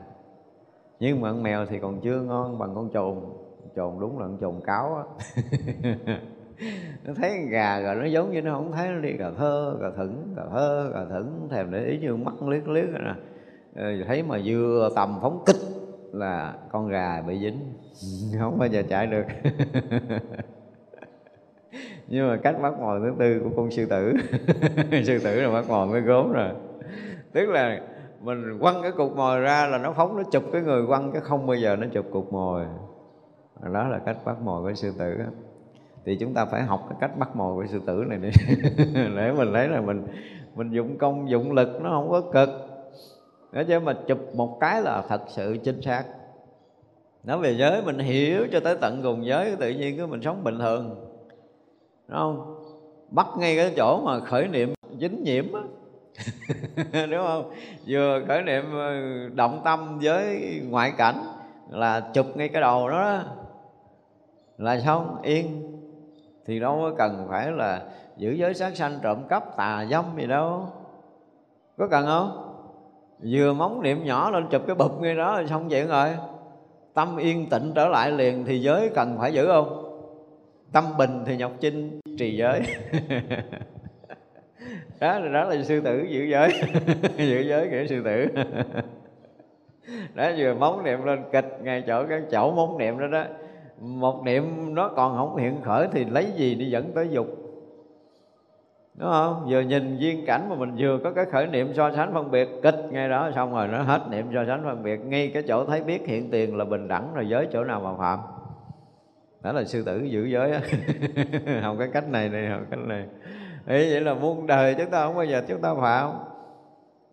nhưng mà con mèo thì còn chưa ngon bằng con trồn trồn đúng là con trồn cáo á. Nó thấy con gà rồi nó giống như nó không thấy, nó đi cà thơ cà thửng cà thơ cà thửng. Thèm để ý như mắt liếc liếc rồi nè. Ờ, thấy mà vừa tầm phóng kích là con gà bị dính. Không bao giờ chạy được. nhưng mà cách bắt mồi thứ tư của con sư tử. Sư tử là bắt mồi với gốm rồi. Tức là mình quăng cái cục mồi ra là nó phóng, nó chụp cái người quăng cái không bao giờ nó chụp cục mồi. Đó là cách bắt mồi của sư tử thì chúng ta phải học cái cách bắt mồi của sư tử này đi. Để mình thấy là mình mình dụng công, dụng lực nó không có cực. Để chứ mà chụp một cái là thật sự chính xác. Nói về giới mình hiểu cho tới tận cùng giới, tự nhiên cứ mình sống bình thường đúng không? Bắt ngay cái chỗ mà khởi niệm dính nhiễm á. Đúng không? Vừa khởi niệm ờ, động tâm với ngoại cảnh là chụp ngay cái đầu đó, là xong yên. Thì đâu có cần phải là giữ giới sát sanh trộm cắp tà dâm gì đâu. Có cần không? Vừa móng niệm nhỏ lên chụp cái bụp ngay đó là xong vậy rồi. Tâm yên tịnh trở lại liền thì giới cần phải giữ không? Tâm bình thì nhọc chinh, trì giới. Đó là đó là sư tử giữ giới. Giữ giới nghĩa sư tử. Đó, vừa móng niệm lên, kịch ngay chỗ cái chỗ móng niệm đó đó. Một niệm nó còn không hiện khởi thì lấy gì đi dẫn tới dục? Đúng không? Vừa nhìn duyên cảnh mà mình vừa có cái khởi niệm so sánh phân biệt, kịch ngay đó, xong rồi nó hết niệm so sánh phân biệt. Ngay cái chỗ thấy biết hiện tiền là bình đẳng, rồi giới chỗ nào mà phạm đó là sư tử giữ giới á. Học cái cách này này học cách này. Ý vậy là muôn đời chúng ta không bao giờ chúng ta phạm.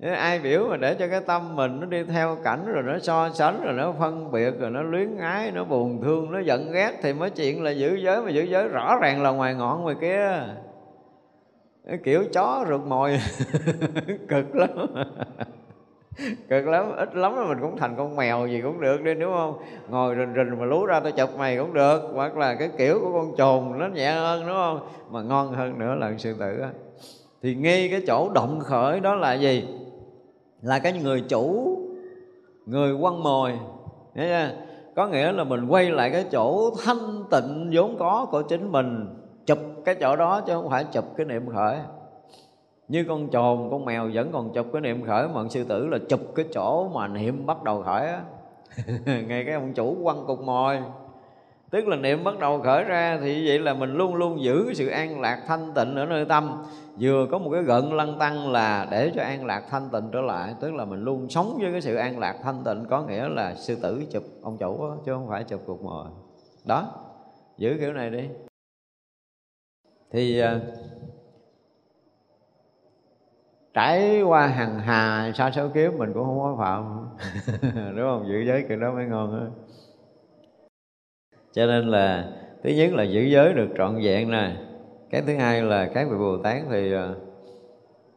Ai biểu mà để cho cái tâm mình nó đi theo cảnh rồi nó so sánh, rồi nó phân biệt, rồi nó luyến ái, nó buồn thương, nó giận ghét thì mới chuyện là giữ giới, mà giữ giới rõ ràng là ngoài ngọn ngoài kia. Cái kiểu chó rượt mồi cực lắm cực lắm, ít lắm là mình cũng thành con mèo gì cũng được đi, đúng không? Ngồi rình rình mà lú ra tao chụp mày cũng được, hoặc là cái kiểu của con trồn nó nhẹ hơn, đúng không? Mà ngon hơn nữa là sư tử á. Thì ngay cái chỗ động khởi đó là gì? Là cái người chủ, người quăng mồi. Thấy chưa? có nghĩa là mình quay lại cái chỗ thanh tịnh vốn có của chính mình, chụp cái chỗ đó chứ không phải chụp cái niệm khởi như con trồn con mèo vẫn còn chụp cái niệm khởi mà sư tử là chụp cái chỗ mà niệm bắt đầu khởi á. Ngay cái ông chủ quăng cục mồi. Tức là niệm bắt đầu khởi ra thì vậy là mình luôn luôn giữ sự an lạc thanh tịnh ở nơi tâm. Vừa có một cái gận lăng tăng là để cho an lạc thanh tịnh trở lại tức là mình luôn sống với cái sự an lạc thanh tịnh có nghĩa là sư tử chụp ông chủ đó, chứ không phải chụp cục mồi. Đó giữ kiểu này đi. Thì à, trải qua hàng hà, sa số kiếp mình cũng không có phạm. Đúng không? Giữ giới kiểu đó mới ngon hơn cho nên là, thứ nhất là giữ giới được trọn vẹn nè. Cái thứ hai là các vị bồ tát thì à,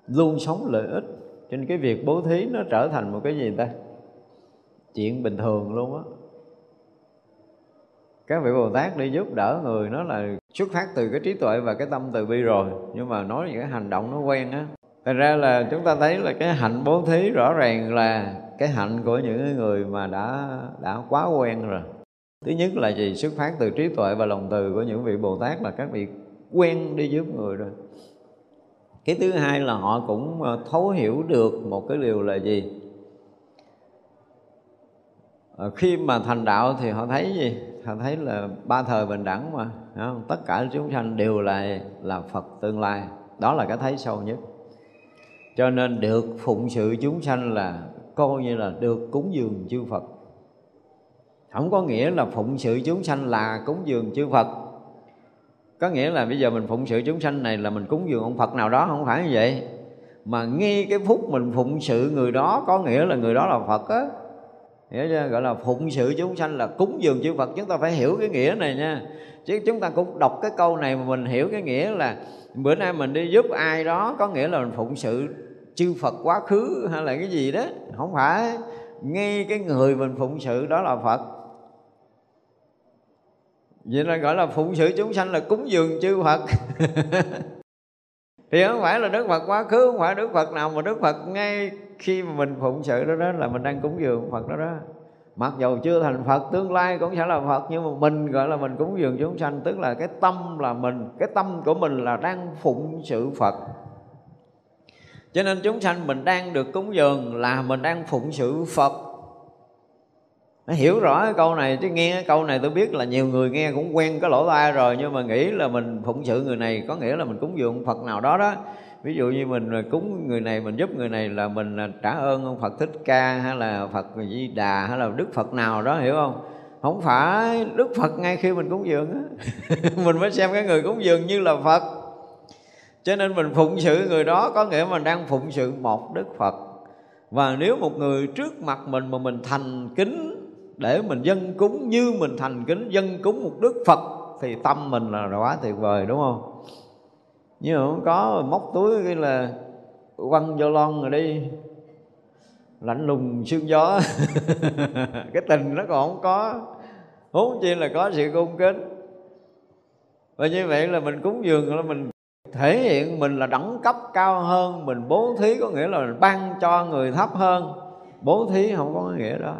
luôn sống lợi ích trên cái việc bố thí nó trở thành một cái gì ta? Chuyện bình thường luôn á. Các vị bồ tát đi giúp đỡ người nó là xuất phát từ cái trí tuệ và cái tâm từ bi rồi. Nhưng mà nói những cái hành động nó quen á. Thành ra là chúng ta thấy là cái hạnh bố thí rõ ràng là cái hạnh của những người mà đã đã quá quen rồi. Thứ nhất là gì? Xuất phát từ trí tuệ và lòng từ của những vị Bồ Tát là các vị quen đi giúp người rồi. Cái thứ hai là họ cũng ờ, thấu hiểu được một cái điều là gì? Ờ, khi mà thành đạo thì họ thấy gì? Họ thấy là ba thời bình đẳng mà, không? tất cả chúng sanh đều là là Phật tương lai. Đó là cái thấy sâu nhất cho nên được phụng sự chúng sanh là coi như là được cúng dường chư Phật. Không có nghĩa là phụng sự chúng sanh là cúng dường chư Phật. Có nghĩa là bây giờ mình phụng sự chúng sanh này là mình cúng dường ông Phật nào đó, không phải như vậy. Mà ngay cái phút mình phụng sự người đó, có nghĩa là người đó là Phật á hiểu chưa? Gọi là phụng sự chúng sanh là cúng dường chư Phật. Chúng ta phải hiểu cái nghĩa này nha. Chứ chúng ta cũng đọc cái câu này mà mình hiểu cái nghĩa là bữa nay mình đi giúp ai đó, có nghĩa là mình phụng sự chư Phật quá khứ hay là cái gì đó. Không phải. Ngay cái người mình phụng sự đó là Phật. Vậy là gọi là phụng sự chúng sanh là cúng dường chư Phật. Thì không phải là Đức Phật quá khứ, không phải Đức Phật nào mà Đức Phật ngay khi mà mình phụng sự đó đó là mình đang cúng dường Phật đó đó. Mặc dầu chưa thành Phật, tương lai cũng sẽ là Phật, nhưng mà mình, gọi là, mình cúng dường chúng sanh, tức là cái tâm là mình, cái tâm của mình là đang phụng sự Phật. Cho nên chúng sanh mình đang được cúng dường là mình đang phụng sự Phật. Hiểu rõ cái câu này, chứ nghe cái câu này tôi biết là nhiều người nghe cũng quen cái lỗ tai rồi, nhưng mà nghĩ là mình phụng sự người này có nghĩa là mình cúng dường Phật nào đó đó ví dụ như mình cúng người này, mình giúp người này là mình à, trả ơn ông Phật Thích Ca hay là Phật Di Đà hay là Đức Phật nào đó, hiểu không? Không phải Đức Phật ngay khi mình cúng dường á. Mình mới xem cái người cúng dường như là Phật. Cho nên mình phụng sự người đó, có nghĩa mình đang phụng sự một Đức Phật. Và nếu một người trước mặt mình mà mình thành kính để mình dân cúng như mình thành kính, dân cúng một Đức Phật, thì tâm mình là quá tuyệt vời, đúng không? Nhưng mà không có, móc túi cái là quăng vô lon rồi đi. Lạnh lùng sương gió. Cái tình nó còn không có. Huống chi là có sự cung kính và như vậy là mình cúng dường là mình thể hiện mình là đẳng cấp cao hơn. Mình bố thí có nghĩa là mình ban cho người thấp hơn. Bố thí không có nghĩa đó.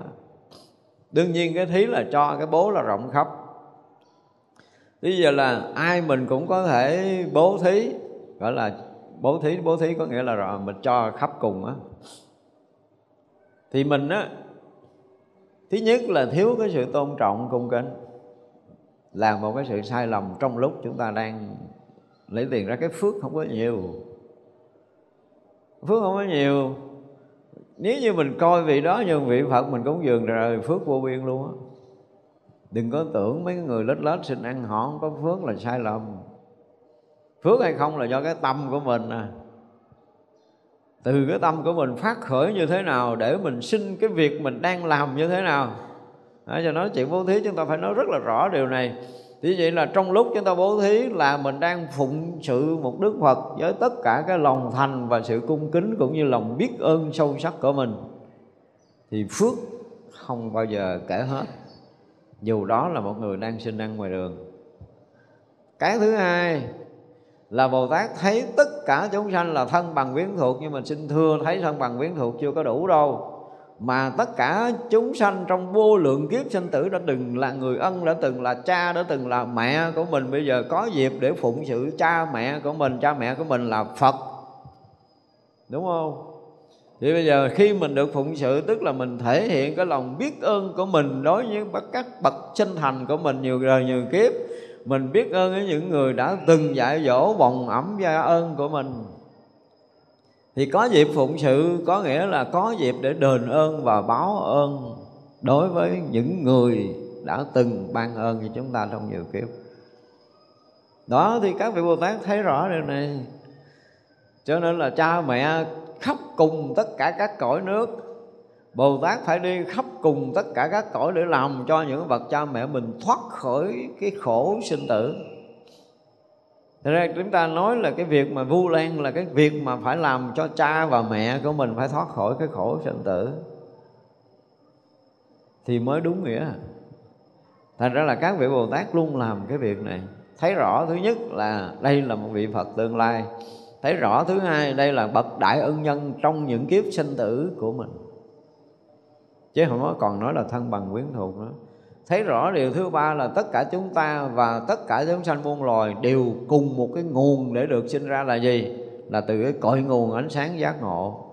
Đương nhiên cái thí là cho, cái bố là rộng khắp bây giờ là ai mình cũng có thể bố thí, gọi là bố thí bố thí có nghĩa là rồi, mình cho khắp cùng á. Thì mình á, thứ nhất là thiếu cái sự tôn trọng cung kính là một cái sự sai lầm trong lúc chúng ta đang lấy tiền ra. Cái phước không có nhiều, phước không có nhiều. Nếu như mình coi vị đó như vị phật, mình cúng dường rồi phước vô biên luôn á đừng có tưởng mấy người lết lết xin ăn họ không có phước là sai lầm. Phước hay không là do cái tâm của mình à. Từ cái tâm của mình phát khởi như thế nào để mình xin cái việc mình đang làm như thế nào. Đó, cho nói chuyện bố thí chúng ta phải nói rất là rõ điều này. Thì vậy là trong lúc chúng ta bố thí là mình đang phụng sự một Đức Phật với tất cả cái lòng thành và sự cung kính cũng như lòng biết ơn sâu sắc của mình. Thì phước không bao giờ kể hết dù đó là một người đang sinh ăn ngoài đường. Cái thứ hai là Bồ Tát thấy tất cả chúng sanh là thân bằng quyến thuộc, nhưng mà xin thưa, thấy thân bằng quyến thuộc chưa có đủ đâu. Mà tất cả chúng sanh trong vô lượng kiếp sinh tử đã từng là người ân, đã từng là cha, đã từng là mẹ của mình. Bây giờ có dịp để phụng sự cha mẹ của mình, cha mẹ của mình là Phật. Đúng không? Thì bây giờ khi mình được phụng sự, tức là mình thể hiện cái lòng biết ơn của mình đối với các bậc sinh thành của mình nhiều đời, nhiều kiếp, mình biết ơn với những người đã từng dạy dỗ bồng ẩm gia ơn của mình. Thì có dịp phụng sự, có nghĩa là có dịp để đền ơn và báo ơn đối với những người đã từng ban ơn cho chúng ta trong nhiều kiếp. Đó, thì các vị bồ tát thấy rõ điều này. Cho nên là cha mẹ khắp cùng tất cả các cõi nước. Bồ Tát phải đi khắp cùng tất cả các cõi để làm cho những bậc cha mẹ mình thoát khỏi cái khổ sinh tử. Thật ra chúng ta nói là cái việc mà vu lan là cái việc mà phải làm cho cha và mẹ của mình phải thoát khỏi cái khổ sinh tử. Thì mới đúng nghĩa. Thành ra là các vị Bồ Tát luôn làm cái việc này. Thấy rõ thứ nhất là đây là một vị Phật tương lai. Thấy rõ thứ hai, đây là bậc đại ân nhân trong những kiếp sinh tử của mình. Chứ không có còn nói là thân bằng quyến thuộc nữa. Thấy rõ điều thứ ba là tất cả chúng ta và tất cả chúng sanh muôn loài đều cùng một cái nguồn để được sinh ra là gì? Là từ cái cội nguồn ánh sáng giác ngộ.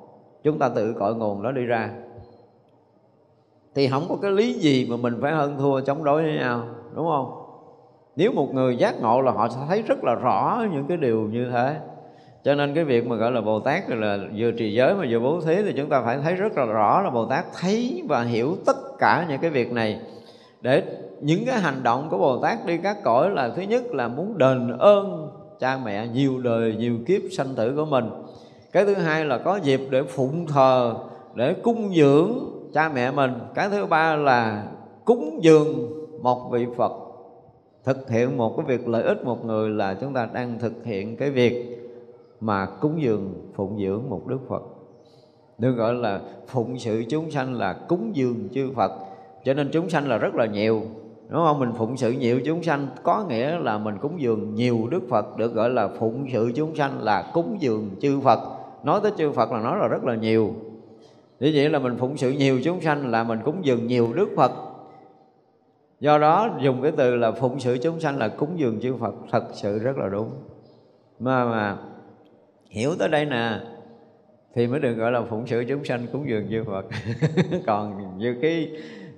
Chúng ta tự cội nguồn đó đi ra. Thì không có cái lý gì mà mình phải hơn thua chống đối với nhau, đúng không? Nếu một người giác ngộ là họ sẽ thấy rất là rõ những cái điều như thế cho nên cái việc mà gọi là bồ tát là vừa trì giới mà vừa bố thí thì chúng ta phải thấy rất là rõ là bồ tát thấy và hiểu tất cả những cái việc này. Để những cái hành động của Bồ Tát đi các cõi là thứ nhất là muốn đền ơn cha mẹ nhiều đời, nhiều kiếp sanh tử của mình. Cái thứ hai là có dịp để phụng thờ, để cung dưỡng cha mẹ mình. Cái thứ ba là cúng dường một vị Phật. Thực hiện một cái việc lợi ích một người là chúng ta đang thực hiện cái việc mà cúng dường, phụng dưỡng một Đức Phật. Được gọi là phụng sự chúng sanh là cúng dường chư Phật. Cho nên chúng sanh là rất là nhiều. Đúng không? Mình phụng sự nhiều chúng sanh, có nghĩa là mình cúng dường nhiều đức phật. Được gọi là phụng sự chúng sanh là cúng dường chư phật. Nói tới chư phật là nói là rất là nhiều. Như vậy là mình phụng sự nhiều chúng sanh là mình cúng dường nhiều đức phật. Do đó, dùng cái từ là phụng sự chúng sanh là cúng dường chư phật thật sự rất là đúng. Mà mà hiểu tới đây nè. Thì mới được gọi là phụng sự chúng sanh cúng dường chư phật. Còn như cái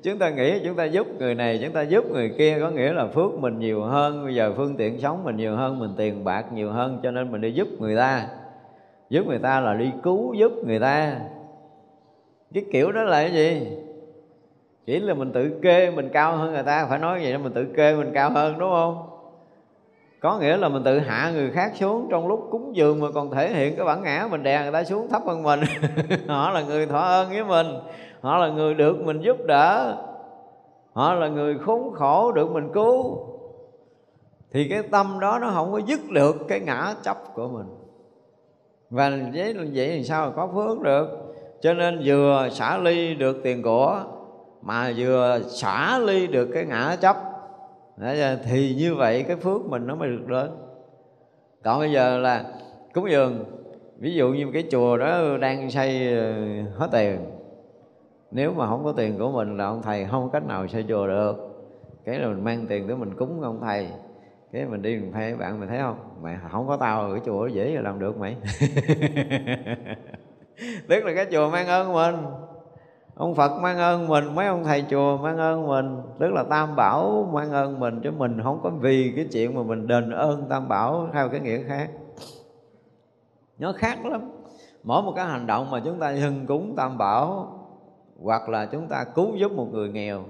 chúng ta nghĩ, chúng ta giúp người này, chúng ta giúp người kia, có nghĩa là phước mình nhiều hơn. Bây giờ phương tiện sống mình nhiều hơn, mình tiền bạc nhiều hơn, cho nên mình đi giúp người ta. Giúp người ta là đi cứu giúp người ta. Cái kiểu đó là cái gì? Chỉ là mình tự kê mình cao hơn người ta, phải nói vậy đó, mình tự kê mình cao hơn, đúng không? Có nghĩa là mình tự hạ người khác xuống trong lúc cúng dường mà còn thể hiện cái bản ngã mình đè người ta xuống thấp hơn mình. Họ là người thọ ơn với mình. Họ là người được mình giúp đỡ. Họ là người khốn khổ được mình cứu. Thì cái tâm đó nó không có dứt được cái ngã chấp của mình. Và vậy, vậy thì sao mà có phước được? Cho nên vừa xả ly được tiền của mà vừa xả ly được cái ngã chấp thì như vậy cái phước mình nó mới được đến. Còn bây giờ là cúng dường, ví dụ như cái chùa đó đang xây ờ, hết tiền, nếu mà không có tiền của mình là ông thầy không có cách nào xây chùa được. Cái là mình mang tiền tới mình cúng ông thầy, cái mình đi mình phê bạn mình thấy không? Mày không có tao ở cái chùa dễ làm được mày. Tức là cái chùa mang ơn mình ông phật mang ơn mình, mấy ông thầy chùa mang ơn mình. Tức là tam bảo mang ơn mình chứ mình, không có vì cái chuyện mà mình đền ơn tam bảo theo cái nghĩa khác. Nó khác lắm. Mỗi một cái hành động mà chúng ta hưng cúng tam bảo, hoặc là chúng ta cứu giúp một người nghèo,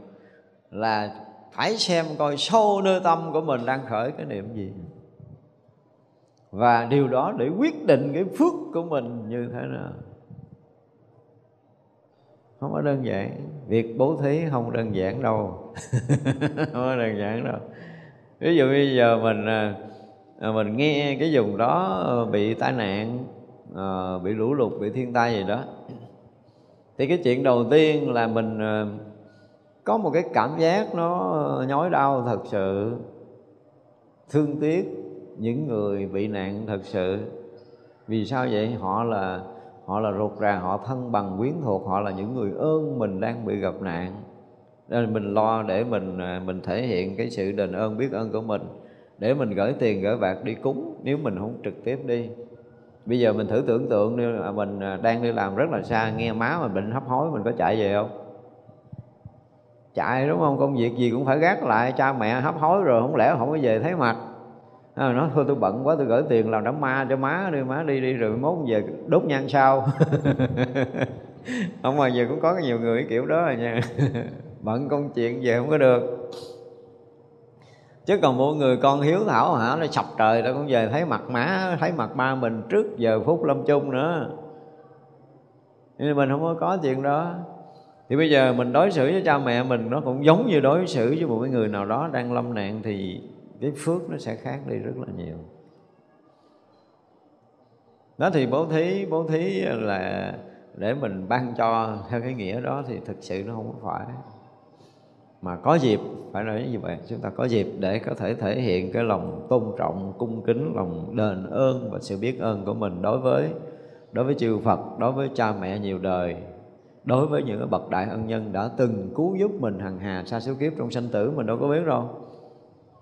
là phải xem coi sâu nơi tâm của mình đang khởi cái niệm gì. Và điều đó để quyết định cái phước của mình như thế nào không có đơn giản. Việc bố thí không đơn giản đâu. Không có đơn giản đâu. Ví dụ bây giờ mình à, à, mình nghe cái vùng đó ờ, bị tai nạn ờ, bị lũ lụt, bị thiên tai gì đó, thì cái chuyện đầu tiên là mình ờ, có một cái cảm giác nó nhói đau thật sự. Thương tiếc những người bị nạn thật sự. Vì sao vậy? Họ là họ là ruột rà, họ thân bằng, quyến thuộc, họ là những người ơn mình đang bị gặp nạn. Nên mình lo để mình à, mình thể hiện cái sự đền ơn, biết ơn của mình. Để mình gửi tiền, gửi bạc đi cúng, nếu mình không trực tiếp đi. Bây giờ mình thử tưởng tượng đi à, mình à, đang đi làm rất là xa, nghe má mình bệnh hấp hối, mình có chạy về không? Chạy đúng không? Công việc gì cũng phải gác lại, cha mẹ hấp hối rồi, không lẽ không có về thấy mặt? Ờ, à, nói thôi tôi bận quá tôi gửi tiền làm đám ma cho má đi má đi đi rồi mốt về đốt nhang sau. Không mà giờ cũng có nhiều người kiểu đó rồi nha. Bận công chuyện về không có được. Chứ còn mỗi người con hiếu thảo hả nó sập trời nó cũng về thấy mặt má thấy mặt ba mình trước giờ phút lâm chung nữa. Nên mình không có có chuyện đó. Thì bây giờ mình đối xử với cha mẹ mình nó cũng giống như đối xử với một cái người nào đó đang lâm nạn thì cái phước nó sẽ khác đi rất là nhiều. Đó thì bố thí bố thí là để mình ban cho theo cái nghĩa đó thì thực sự nó không phải. Mà có dịp, phải nói như vậy, chúng ta có dịp để có thể thể hiện cái lòng tôn trọng, cung kính, lòng đền ơn và sự biết ơn của mình đối với đối với chư Phật, đối với cha mẹ nhiều đời, đối với những cái bậc đại ân nhân đã từng cứu giúp mình hằng hà xa số kiếp trong sanh tử, mình đâu có biết đâu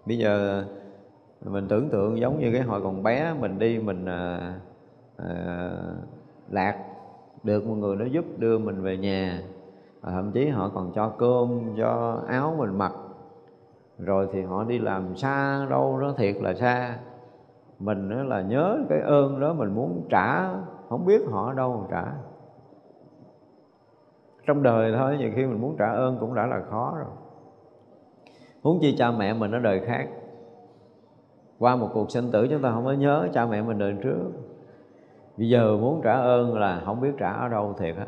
bây giờ mình tưởng tượng giống như cái hồi còn bé mình đi mình à, à, lạc được một người nó giúp đưa mình về nhà. Và thậm chí họ còn cho cơm cho áo mình mặc. Rồi thì họ đi làm xa đâu đó thiệt là xa. Mình đó là nhớ cái ơn đó mình muốn trả không biết họ đâu mà trả. Trong đời thôi nhiều khi mình muốn trả ơn cũng đã là khó rồi huống chi cha mẹ mình ở đời khác. Qua một cuộc sinh tử chúng ta không có nhớ cha mẹ mình đời trước. Bây giờ muốn trả ơn là không biết trả ở đâu thiệt á.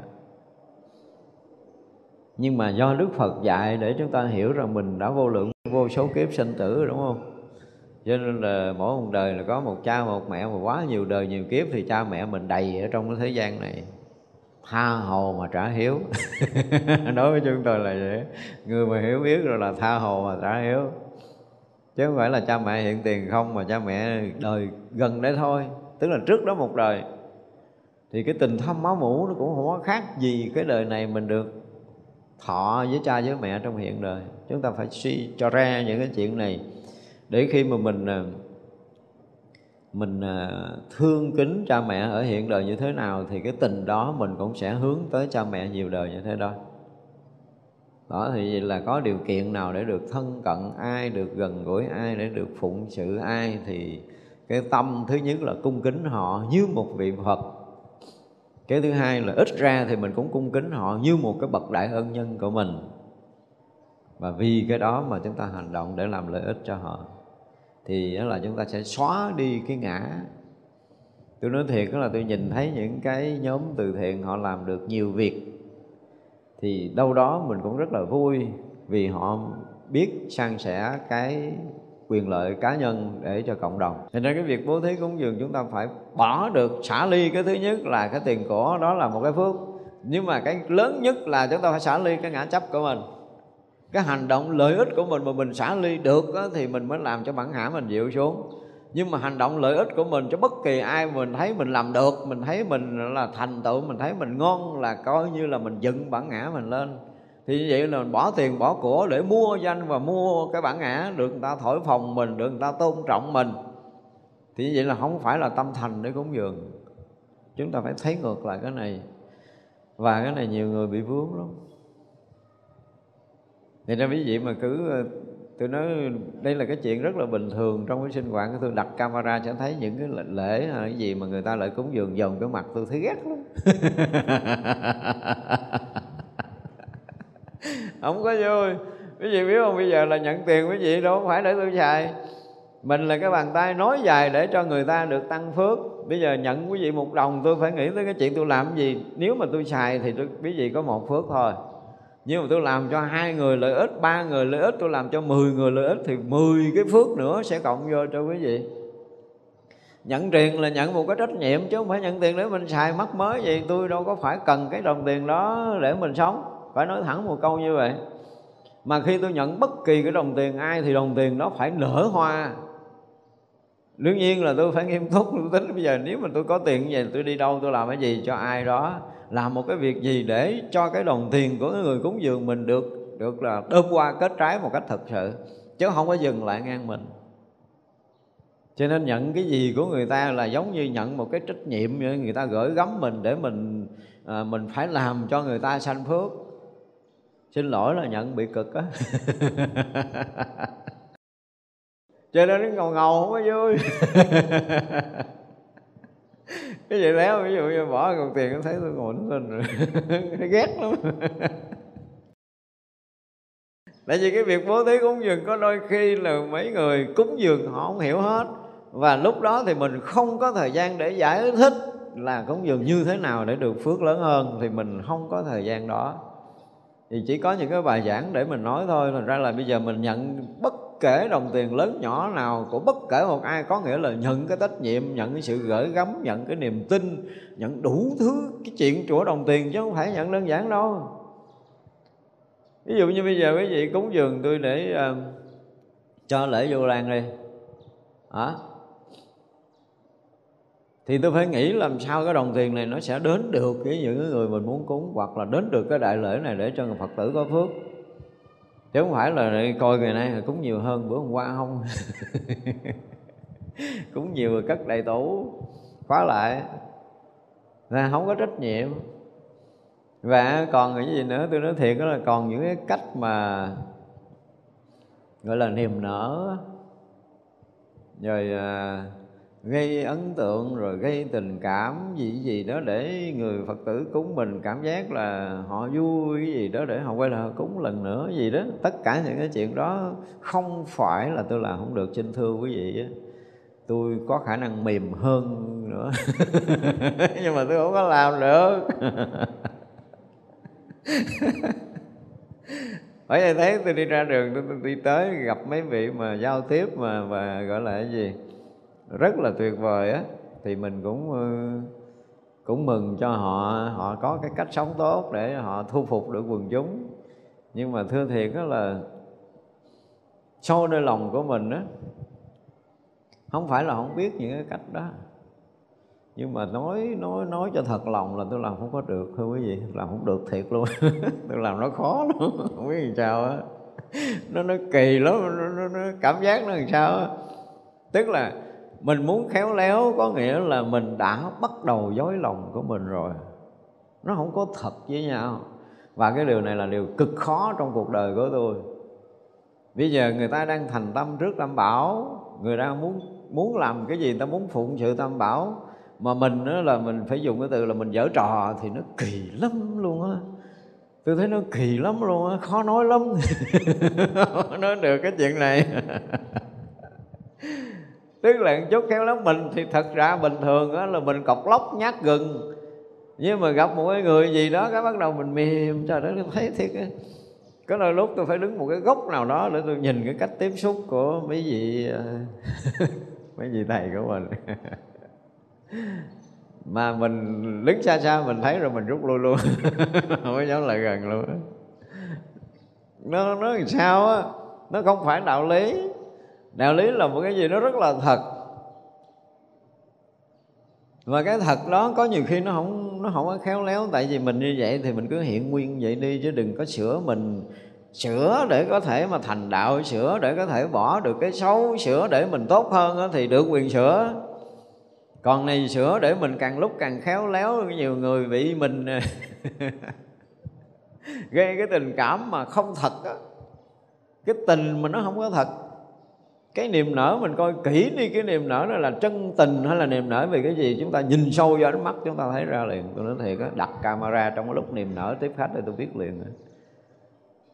Nhưng mà do Đức Phật dạy để chúng ta hiểu rằng mình đã vô lượng, vô số kiếp sinh tử đúng không? Cho nên là mỗi một đời là có một cha, một mẹ mà quá nhiều đời, nhiều kiếp thì cha mẹ mình đầy ở trong cái thế gian này tha hồ mà trả hiếu. Đối với chúng tôi là vậy. Người mà hiểu biết rồi là tha hồ mà trả hiếu. Chứ không phải là cha mẹ hiện tiền không mà cha mẹ đời gần đấy thôi. Tức là trước đó một đời. Thì cái tình thâm máu mủ nó cũng không có khác gì cái đời này mình được thọ với cha với mẹ trong hiện đời. Chúng ta phải suy cho ra những cái chuyện này để khi mà mình à, mình à, thương kính cha mẹ ở hiện đời như thế nào thì cái tình đó mình cũng sẽ hướng tới cha mẹ nhiều đời như thế đó. Đó, thì là có điều kiện nào để được thân cận ai, được gần gũi ai, để được phụng sự ai thì cái tâm thứ nhất là cung kính họ như một vị phật. Cái thứ hai là ít ra thì mình cũng cung kính họ như một cái bậc đại ân nhân của mình. Và vì cái đó mà chúng ta hành động để làm lợi ích cho họ thì đó là chúng ta sẽ xóa đi cái ngã. Tôi nói thiệt đó là tôi nhìn thấy những cái nhóm từ thiện họ làm được nhiều việc. Thì đâu đó mình cũng rất là vui vì họ biết san sẻ cái quyền lợi cá nhân để cho cộng đồng. Cho nên cái việc bố thí cúng dường chúng ta phải bỏ được, xả ly. Cái thứ nhất là cái tiền của đó là một cái phước. Nhưng mà cái lớn nhất là chúng ta phải xả ly cái ngã chấp của mình cái hành động lợi ích của mình mà mình xả ly được á, thì mình mới làm cho bản ngã mình dịu xuống. Nhưng mà hành động lợi ích của mình cho bất kỳ ai mình thấy mình làm được mình thấy mình là thành tựu mình thấy mình ngon là coi như là mình dựng bản ngã mình lên. Thì như vậy là mình bỏ tiền bỏ của để mua danh và mua cái bản ngã được người ta thổi phồng mình được người ta tôn trọng mình. Thì như vậy là không phải là tâm thành để cúng dường. Chúng ta phải thấy ngược lại cái này. Và cái này nhiều người bị vướng lắm thì ra quý vị mà cứ ờ, tôi nói đây là cái chuyện rất là bình thường trong cái sinh hoạt tôi đặt camera sẽ thấy những cái lễ, lễ hay cái gì mà người ta lại cúng dường dồn cái mặt tôi thấy ghét lắm. Không có vui. Quý vị biết không bây giờ là nhận tiền quý vị đâu phải để tôi xài. Mình là cái bàn tay nói dài để cho người ta được tăng phước. Bây giờ nhận quý vị một đồng tôi phải nghĩ tới cái chuyện tôi làm gì. Nếu mà tôi xài thì tôi, quý vị có một phước thôi nhưng mà tôi làm cho hai người lợi ích, ba người lợi ích, tôi làm cho 10 người lợi ích thì 10 cái phước nữa sẽ cộng vô cho quý vị. Nhận tiền là nhận một cái trách nhiệm chứ không phải nhận tiền để mình xài mắc mới gì tôi đâu có phải cần cái đồng tiền đó để mình sống. Phải nói thẳng một câu như vậy. Mà khi tôi nhận bất kỳ cái đồng tiền ai thì đồng tiền đó phải nở hoa. Đương nhiên là tôi phải nghiêm túc, tôi tính bây giờ nếu mà tôi có tiền như vậy, tôi đi đâu tôi làm cái gì cho ai đó làm một cái việc gì để cho cái đồng tiền của người cúng dường mình được được là đơm qua kết trái một cách thật sự chứ không có dừng lại ngang mình. Cho nên nhận cái gì của người ta là giống như nhận một cái trách nhiệm như người ta gửi gắm mình để mình à, mình phải làm cho người ta sanh phước. Xin lỗi là nhận bị cực á. Cho nên nó ngầu ngầu không có vui. cái gì léo ví dụ như bỏ cục tiền nó thấy tôi ngồi nó lên rồi ghét lắm. Tại vì cái việc bố thí cúng dường có đôi khi là mấy người cúng dường họ không hiểu hết. Và lúc đó thì mình không có thời gian để giải thích là cúng dường như thế nào để được phước lớn hơn. Thì mình không có thời gian đó thì chỉ có những cái bài giảng để mình nói thôi. Thành ra là bây giờ mình nhận bất kể đồng tiền lớn nhỏ nào của bất kể một ai có nghĩa là nhận cái trách nhiệm nhận cái sự gửi gắm nhận cái niềm tin nhận đủ thứ cái chuyện của đồng tiền chứ không phải nhận đơn giản đâu. Ví dụ như bây giờ quý vị cúng dường tôi để uh, cho lễ vô lan đi. Hả? Thì tôi phải nghĩ làm sao cái đồng tiền này nó sẽ đến được với những người mình muốn cúng hoặc là đến được cái đại lễ này để cho người phật tử có phước. Chứ không phải là coi ngày nay cúng nhiều hơn bữa hôm qua không. Cúng nhiều rồi cất đầy tủ khóa lại. Là không có trách nhiệm. Và còn cái gì nữa tôi nói thiệt đó là còn những cái cách mà gọi là niềm nở. Rồi uh, gây ấn tượng rồi gây tình cảm gì gì đó để người phật tử cúng mình cảm giác là họ vui cái gì đó để họ quay lại cúng lần nữa gì đó. Tất cả những cái chuyện đó không phải là tôi làm không được xin thưa quý vị á. Tôi có khả năng mềm hơn nữa. Nhưng mà tôi không có làm được. Bởi vậy thấy tôi đi ra đường tôi, tôi đi tới gặp mấy vị mà giao tiếp mà và gọi là cái gì? Rất là tuyệt vời á. Thì mình cũng ừ, cũng mừng cho họ họ có cái cách sống tốt để họ thu phục được quần chúng. Nhưng mà thưa thiệt đó là sâu nơi lòng của mình á không phải là không biết những cái cách đó. Nhưng mà nói nói nói cho thật lòng là tôi làm không có được thưa quý vị làm không được thiệt luôn. Tôi làm nó khó lắm không biết làm sao á. Nó nó kỳ lắm nó, nó, nó cảm giác nó làm sao á. Tức là mình muốn khéo léo có nghĩa là mình đã bắt đầu dối lòng của mình rồi. Nó không có thật với nhau. Và cái điều này là điều cực khó trong cuộc đời của tôi. Bây giờ người ta đang thành tâm trước tam bảo, người ta muốn muốn làm cái gì ta muốn phụng sự tam bảo, mà mình đó là mình phải dùng cái từ là mình dở trò thì nó kỳ lắm luôn á. Tôi thấy nó kỳ lắm luôn á, khó nói lắm. Nói được cái chuyện này. tức là chút khéo lắm mình thì thật ra bình thường á, là mình cọc lóc nhát gừng. Nhưng mà gặp một cái người gì đó, cái bắt đầu mình mềm, trời đất thấy thiệt á. Có đôi lúc tôi phải đứng một cái góc nào đó để tôi nhìn cái cách tiếp xúc của mấy vị à, mấy vị thầy của mình. Mà mình đứng xa xa mình thấy rồi mình rút lui luôn. Không có dám lại gần luôn nó nó làm sao á? Nó không phải đạo lý đạo lý là một cái gì nó rất là thật. Và cái thật đó có nhiều khi nó không nó không có khéo léo, tại vì mình như vậy thì mình cứ hiện nguyên vậy đi, chứ đừng có sửa mình. Sửa để có thể mà thành đạo, sửa để có thể bỏ được cái xấu, sửa để mình tốt hơn thì được quyền sửa. Còn này sửa để mình càng lúc càng khéo léo, nhiều người bị mình, gây cái tình cảm mà không thật á. Cái tình mà nó không có thật cái niềm nở mình coi kỹ đi, cái niềm nở đó là chân tình hay là niềm nở vì cái gì? Chúng ta nhìn sâu vào ánh mắt, chúng ta thấy ra liền. Tôi nói thiệt á, đặt camera trong cái lúc niềm nở tiếp khách thì tôi biết liền rồi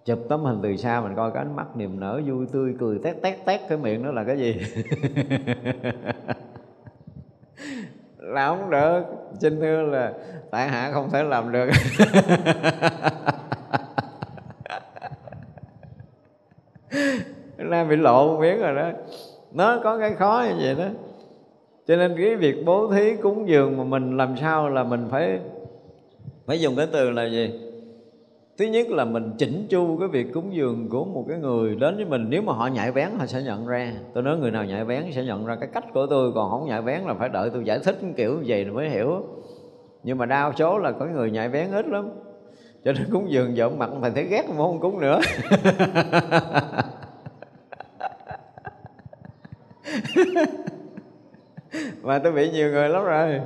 chụp tấm hình từ xa mình coi cái ánh mắt niềm nở vui tươi, cười, tét tét tét cái miệng đó là cái gì? Là không được. Xin thưa là tại hạ không thể làm được. nay bị lộ một miếng rồi đó. Nó có cái khó như vậy đó. Cho nên cái việc bố thí cúng dường mà mình làm sao là mình phải phải dùng cái từ là gì? Thứ nhất là mình chỉnh chu cái việc cúng dường của một cái người đến với mình. Nếu mà họ nhạy bén họ sẽ nhận ra. Tôi nói người nào nhạy bén sẽ nhận ra cái cách của tôi, còn không nhạy bén là phải đợi tôi giải thích kiểu gì mới hiểu. Nhưng mà đa số là có người nhạy bén ít lắm. Cho nên cúng dường dọn mặt phải thấy ghét mà không cúng nữa. mà tôi bị nhiều người lắm rồi.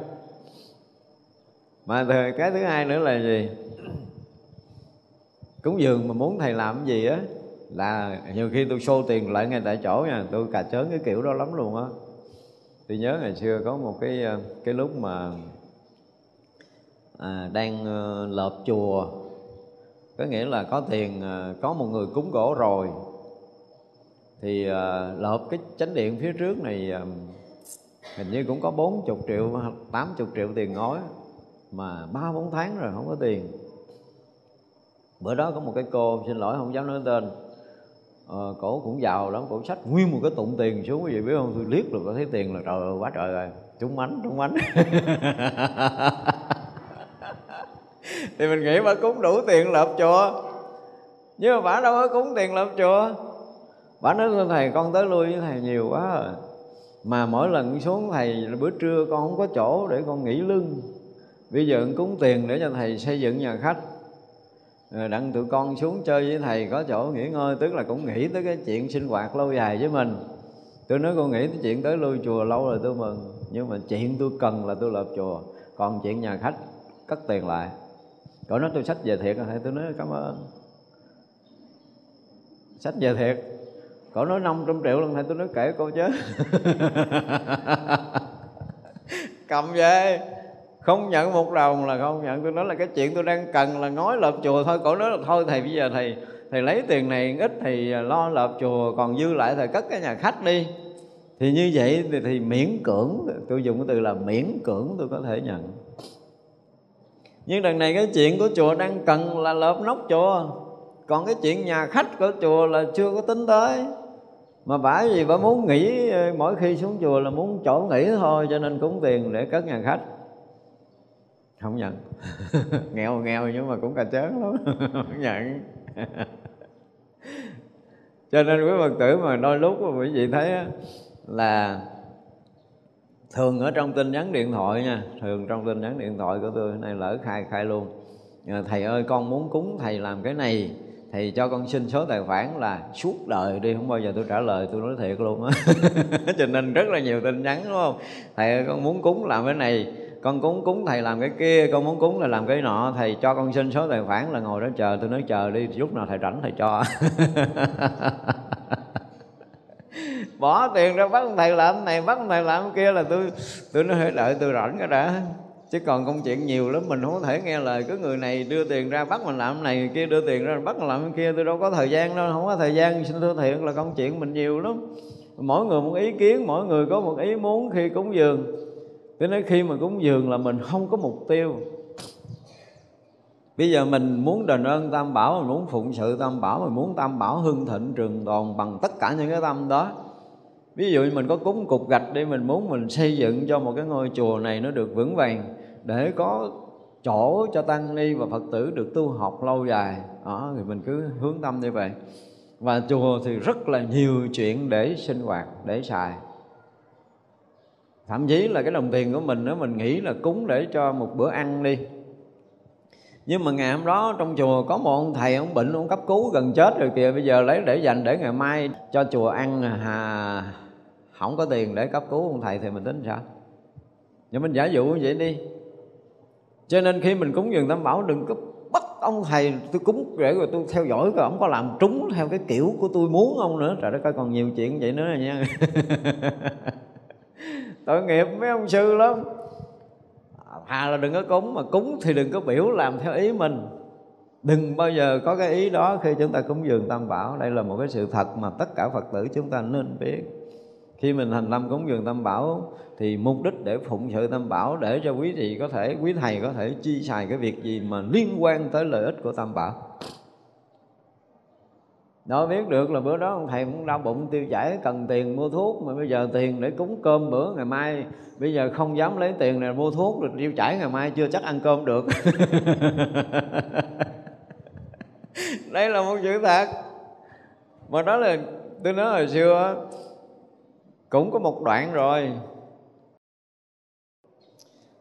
Mà cái thứ hai nữa là gì? Cúng dường mà muốn thầy làm cái gì á là nhiều khi tôi xô tiền lại ngay tại chỗ nha tôi cà chớn cái kiểu đó lắm luôn á. Tôi nhớ ngày xưa có một cái ờ, cái lúc mà à, đang ờ, lợp chùa. Có nghĩa là có tiền ờ, có một người cúng gỗ rồi thì uh, lợp cái chánh điện phía trước này uh, hình như cũng có 40 triệu 80 triệu tiền ngói mà ba bốn tháng rồi không có tiền. Bữa đó có một cái cô xin lỗi không dám nói tên ờ, cổ cũng giàu lắm cổ sách nguyên một cái tụng tiền xuống quý vị biết không? Tôi liếc được có thấy tiền là trời ơi quá trời rồi. Trúng mánh trúng mánh thì mình nghĩ bà cúng đủ tiền lợp chùa. Nhưng mà bà đâu có cúng tiền lợp chùa bà nói, thầy, con tới lui với thầy nhiều quá rồi mà mỗi lần xuống, thầy, bữa trưa con không có chỗ để con nghỉ lưng. Bây giờ cúng tiền để cho thầy xây dựng nhà khách. Rồi đặng tụi con xuống chơi với thầy, có chỗ nghỉ ngơi, tức là cũng nghĩ tới cái chuyện sinh hoạt lâu dài với mình. Tôi nói, con nghĩ tới chuyện tới lui chùa lâu rồi tôi mừng, nhưng mà chuyện tôi cần là tôi lập chùa, còn chuyện nhà khách cất tiền lại. Cậu nói, tôi sách về thiệt rồi tôi nói, cảm ơn. Sách về thiệt cậu nói 500 triệu lần này tôi nói kể cô chứ. Cầm về. Không nhận một đồng là không nhận. Tôi nói là cái chuyện tôi đang cần là ngói lợp chùa thôi. Cổ nói là thôi thầy bây giờ thầy thầy lấy tiền này ít thì à, lo lợp chùa còn dư lại thầy cất cái nhà khách đi. Thì như vậy thì, thì miễn cưỡng tôi dùng cái từ là miễn cưỡng tôi có thể nhận. Nhưng đằng này cái chuyện của chùa đang cần là lợp nóc chùa. Còn cái chuyện nhà khách của chùa là chưa có tính tới mà bả gì bả muốn nghỉ ờ, mỗi khi xuống chùa là muốn chỗ nghỉ thôi, cho nên cúng tiền để cất nhà khách. Không nhận. Nghèo nghèo nhưng mà cũng cà chớn lắm. Không nhận. Cho nên quý phật tử mà đôi lúc mà quý vị thấy là thường ở trong tin nhắn điện thoại nha, thường trong tin nhắn điện thoại của tôi này lỡ khai khai luôn. Ờ, thầy ơi, con muốn cúng thầy làm cái này thì cho con xin số tài khoản là suốt đời đi, không bao giờ tôi trả lời, tôi nói thiệt luôn á. Cho nên rất là nhiều tin nhắn, đúng không? Thầy ơi, con muốn cúng làm cái này, con cúng cúng thầy làm cái kia, con muốn cúng là làm cái nọ. Thầy cho con xin số tài khoản là ngồi đó chờ, tôi nói chờ đi, lúc nào thầy rảnh thầy cho. Bỏ tiền ra bắt thầy làm này, bắt thầy làm kia là tôi tôi nói đợi tôi rảnh cái đã chứ còn công chuyện nhiều lắm, mình không có thể nghe lời. Cứ người này đưa tiền ra bắt mình làm này người kia, đưa tiền ra bắt mình làm cái kia, tôi đâu có thời gian đâu, không có thời gian. Xin thưa thiện là công chuyện mình nhiều lắm. Mỗi người một ý kiến, mỗi người có một ý muốn khi cúng dường. Tôi nói khi mà cúng dường là mình không có mục tiêu. Bây giờ mình muốn đền ơn tam bảo, mình muốn phụng sự tam bảo, mình muốn tam bảo hưng thịnh, trường tồn bằng tất cả những cái tâm đó. Ví dụ như mình có cúng cục gạch đi, mình muốn mình xây dựng cho một cái ngôi chùa này nó được vững vàng để có chỗ cho tăng ni và phật tử được tu học lâu dài. Đó, thì mình cứ hướng tâm như vậy. Và chùa thì rất là nhiều chuyện để sinh hoạt, để xài. Thậm chí là cái đồng tiền của mình đó, mình nghĩ là cúng để cho một bữa ăn đi. Nhưng mà ngày hôm đó trong chùa có một ông thầy, ông bệnh, ông cấp cứu gần chết rồi kìa. Bây giờ lấy, để dành để ngày mai cho chùa ăn à, hà, không có tiền để cấp cứu ông thầy thì mình tính sao? Nhưng mình giả dụ như vậy đi cho nên khi mình cúng dường tam bảo, đừng có bắt ông thầy, tôi cúng để rồi tôi theo dõi coi ông có làm trúng theo cái kiểu của tôi muốn không nữa. Trời đất ơi, còn nhiều chuyện vậy nữa rồi nha. Tội nghiệp mấy ông sư lắm. À là đừng có cúng, mà cúng thì đừng có biểu làm theo ý mình. Đừng bao giờ có cái ý đó khi chúng ta cúng dường tam bảo. Đây là một cái sự thật mà tất cả phật tử chúng ta nên biết khi mình thành tâm cúng dường tam bảo thì mục đích để phụng sự tam bảo để cho quý vị có thể, quý thầy có thể chi xài cái việc gì mà liên quan tới lợi ích của tam bảo. Đó, biết được là bữa đó ông thầy cũng đau bụng, tiêu chảy, cần tiền mua thuốc, mà bây giờ tiền để cúng cơm bữa ngày mai, bây giờ không dám lấy tiền này mua thuốc rồi tiêu chảy ngày mai chưa chắc ăn cơm được. Đây là một sự thật. Mà đó là, tôi nói hồi xưa cũng có một đoạn rồi.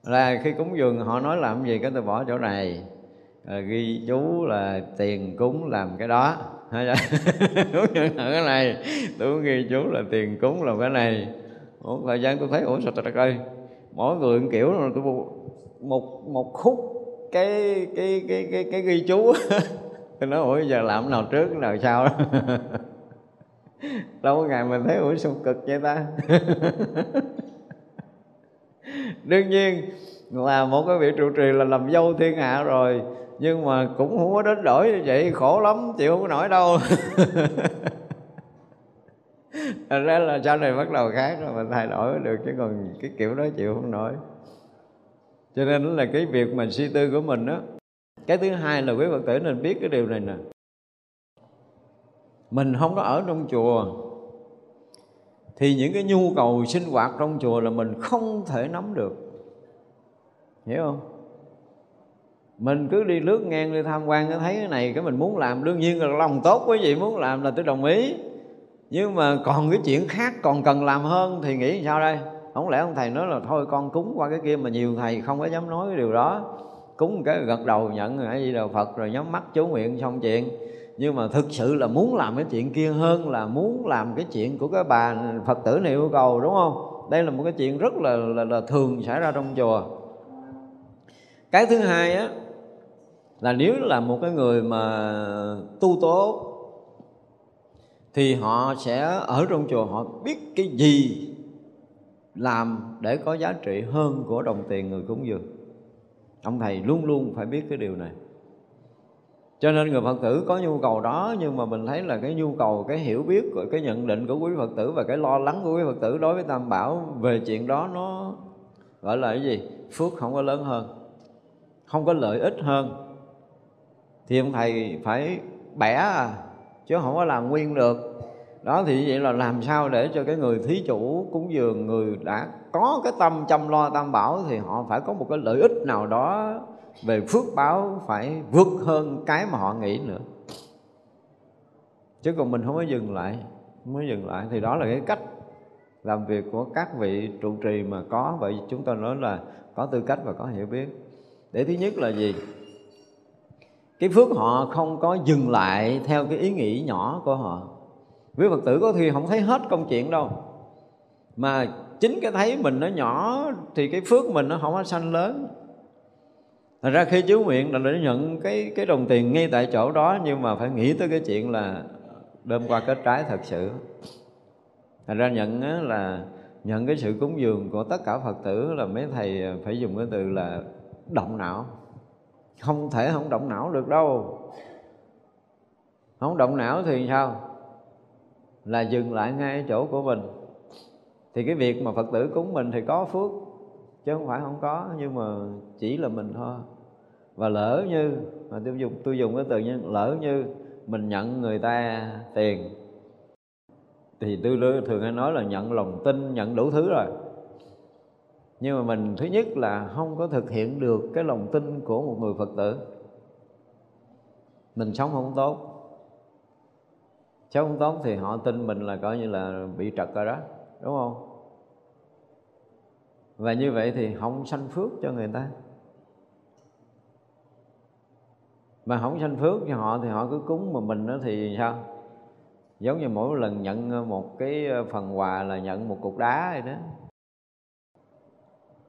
Là khi cúng dường họ nói làm gì cái tôi bỏ chỗ này. À, ghi chú là tiền cúng làm cái đó. Đúng nhận cái này. Tôi ghi chú là tiền cúng làm cái này. Một thời gian tôi thấy ủa sao trời ơi. Mỗi người một kiểu rồi tôi một một khúc cái cái cái cái cái ghi chú. Tôi nói ủa giờ làm nào trước nào sau? đâu có ngày mình thấy ủa sao cực vậy ta? Đương nhiên, là một cái vị trụ trì là làm dâu thiên hạ rồi, nhưng mà cũng không có đến đổi như vậy, khổ lắm, chịu không có nổi đâu. Thật ra là sau này bắt đầu khác rồi, mình thay đổi được, chứ còn cái kiểu đó chịu không nổi. Cho nên là cái việc mà suy tư của mình đó cái thứ hai là quý phật tử nên biết cái điều này nè mình không có ở trong chùa. Thì những cái nhu cầu sinh hoạt trong chùa là mình không thể nắm được. Hiểu không? Mình cứ đi lướt ngang, đi tham quan thấy cái này, cái mình muốn làm, đương nhiên là lòng tốt quý vị muốn làm là tôi đồng ý. Nhưng mà còn cái chuyện khác còn cần làm hơn thì nghĩ sao đây? Không lẽ ông thầy nói là thôi con cúng qua cái kia mà nhiều thầy không có dám nói cái điều đó. Cúng cái gật đầu nhận cái gì đầu phật, rồi nhắm mắt chú nguyện xong chuyện nhưng mà thực sự là muốn làm cái chuyện kia hơn là muốn làm cái chuyện của cái bà phật tử này yêu cầu đúng không? Đây là một cái chuyện rất là là, là thường xảy ra trong chùa. Cái thứ hai á là nếu là một cái người mà tu tốt thì họ sẽ ở trong chùa họ biết cái gì làm để có giá trị hơn của đồng tiền người cúng dường. Ông thầy luôn luôn phải biết cái điều này cho nên người phật tử có nhu cầu đó, nhưng mà mình thấy là cái nhu cầu, cái hiểu biết cái nhận định của quý phật tử và cái lo lắng của quý phật tử đối với tam bảo về chuyện đó nó gọi là cái gì? Phước không có lớn hơn, không có lợi ích hơn. Thì ông thầy phải bẻ à chứ không có làm nguyên được. Đó, thì vậy là làm sao để cho cái người thí chủ cúng dường người đã có cái tâm chăm lo tam bảo thì họ phải có một cái lợi ích nào đó về phước báo phải vượt hơn cái mà họ nghĩ nữa. Chứ còn mình không có dừng lại, không có dừng lại thì đó là cái cách làm việc của các vị trụ trì mà có. Vậy chúng ta nói là có tư cách và có hiểu biết. Để thứ nhất là gì? Cái phước họ không có dừng lại theo cái ý nghĩ nhỏ của họ. Quý phật tử có khi không thấy hết công chuyện đâu. Mà chính cái thấy mình nó nhỏ thì cái phước mình nó không có sanh lớn. Thật ra khi chú nguyện là để nhận cái cái đồng tiền ngay tại chỗ đó, nhưng mà phải nghĩ tới cái chuyện là đêm qua kết trái thật sự. Thành ra nhận là nhận cái sự cúng dường của tất cả phật tử là mấy thầy phải dùng cái từ là động não. Không thể không động não được đâu. Không động não thì sao? Là dừng lại ngay chỗ của mình. Thì cái việc mà phật tử cúng mình thì có phước chứ không phải không có, nhưng mà chỉ là mình thôi. Và lỡ như, mà tôi dùng tôi dùng cái từ như, lỡ như mình nhận người ta tiền, thì tôi thường hay nói là nhận lòng tin, nhận đủ thứ rồi. Nhưng mà mình, thứ nhất là không có thực hiện được cái lòng tin của một người phật tử. Mình sống không tốt. Sống không tốt thì họ tin mình là coi như là bị trật rồi đó, đúng không? Và như vậy thì không sanh phước cho người ta. Mà không sanh phước cho họ thì họ cứ cúng mà mình đó thì sao? Giống như mỗi lần nhận một cái ờ, phần quà là nhận một cục đá vậy đó.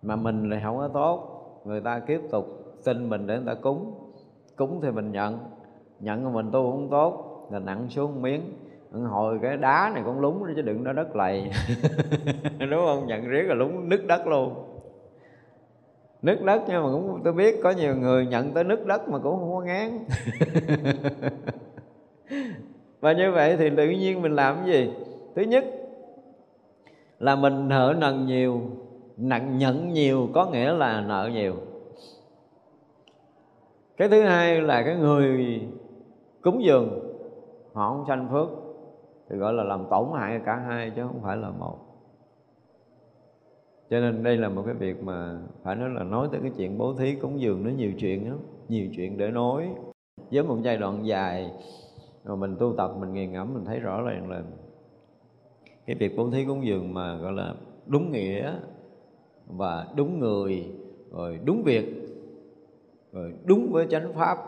Mà mình lại không có tốt, người ta tiếp tục, tin mình để người ta cúng. Cúng thì mình nhận nhận mà mình tu không tốt, là nặng xuống miếng hồi cái đá này cũng lúng chứ đừng nó đất lầy. Đúng không? Nhận riết là lúng nứt đất luôn. Nứt đất nhưng mà cũng tôi biết có nhiều người nhận tới nứt đất mà cũng không có ngán. Và như vậy thì tự nhiên mình làm cái gì? Thứ nhất là mình nợ nần nhiều, nặng nhận nhiều, có nghĩa là nợ nhiều. Cái thứ hai là cái người cúng dường, họ không sanh phước thì gọi là làm tổn hại cả hai chứ không phải là một. Cho nên đây là một cái việc mà phải nói là nói tới cái chuyện bố thí cúng dường nó nhiều chuyện lắm, nhiều chuyện để nói. Với một giai đoạn dài mà mình tu tập, mình nghiền ngẫm, mình thấy rõ ràng là cái việc bố thí cúng dường mà gọi là đúng nghĩa và đúng người, rồi đúng việc, rồi đúng với chánh pháp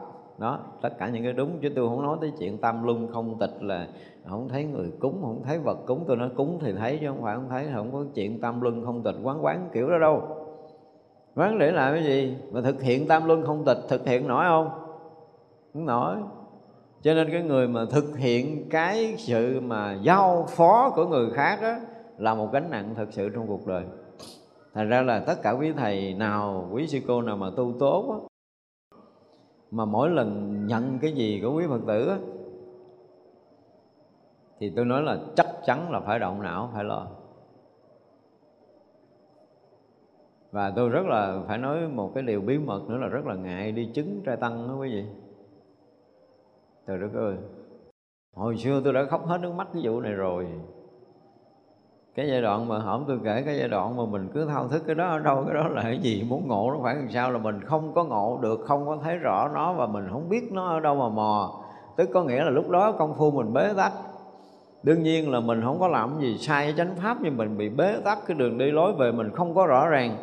đó, tất cả những cái đúng, chứ tôi không nói tới chuyện tam luân không tịch là không thấy người cúng, không thấy vật cúng. Tôi nói cúng thì thấy chứ không phải không thấy, không có chuyện tam luân không tịch, quán quán kiểu đó đâu. Quán để làm cái gì? Mà thực hiện tam luân không tịch, thực hiện nổi không? Không nổi. Cho nên cái người mà thực hiện cái sự mà giao phó của người khác đó là một gánh nặng thật sự trong cuộc đời. Thành ra là tất cả quý thầy nào, quý sư cô nào mà tu tốt mà mỗi lần nhận cái gì của quý phật tử á, thì tôi nói là chắc chắn là phải động não phải lo. Và tôi rất là phải nói một cái điều bí mật nữa là rất là ngại đi chứng trai tăng đó quý vị. Trời đất ơi hồi xưa tôi đã khóc hết nước mắt cái vụ này rồi cái giai đoạn mà hổng tôi kể cái giai đoạn mà mình cứ thao thức cái đó ở đâu, cái đó là cái gì, muốn ngộ nó phải làm sao là mình không có ngộ được, không có thấy rõ nó và mình không biết nó ở đâu mà mò. Tức có nghĩa là lúc đó công phu mình bế tắc. Đương nhiên là mình không có làm gì sai chánh pháp nhưng mình bị bế tắc, cái đường đi lối về mình không có rõ ràng.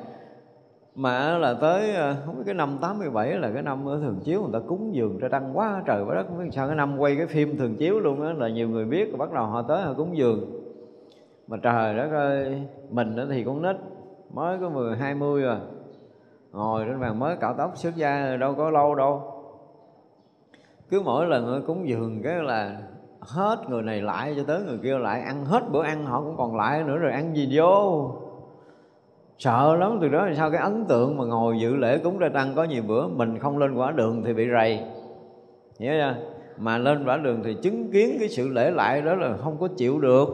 Mà là tới ờ, không biết cái năm 87 là cái năm ở thường chiếu người ta cúng dường ra đăng quá, trời quá đất, không biết sao cái năm quay cái phim thường chiếu luôn á, là nhiều người biết, bắt đầu họ tới họ cúng dường mà trời đất ơi, mình đó thì con nít, mới có mười, hai mươi rồi ngồi trên bàn mới cạo tóc xuất gia đâu có lâu đâu. Cứ mỗi lần cúng dường cái là hết người này lại cho tới người kia lại, ăn hết bữa ăn họ cũng còn lại nữa rồi ăn gì vô. Sợ lắm, từ đó thì sao cái ấn tượng mà ngồi dự lễ cúng ra tăng có nhiều bữa, mình không lên quả đường thì bị rầy. Nhớ chưa? Mà lên quả đường thì chứng kiến cái sự lễ lại đó là không có chịu được.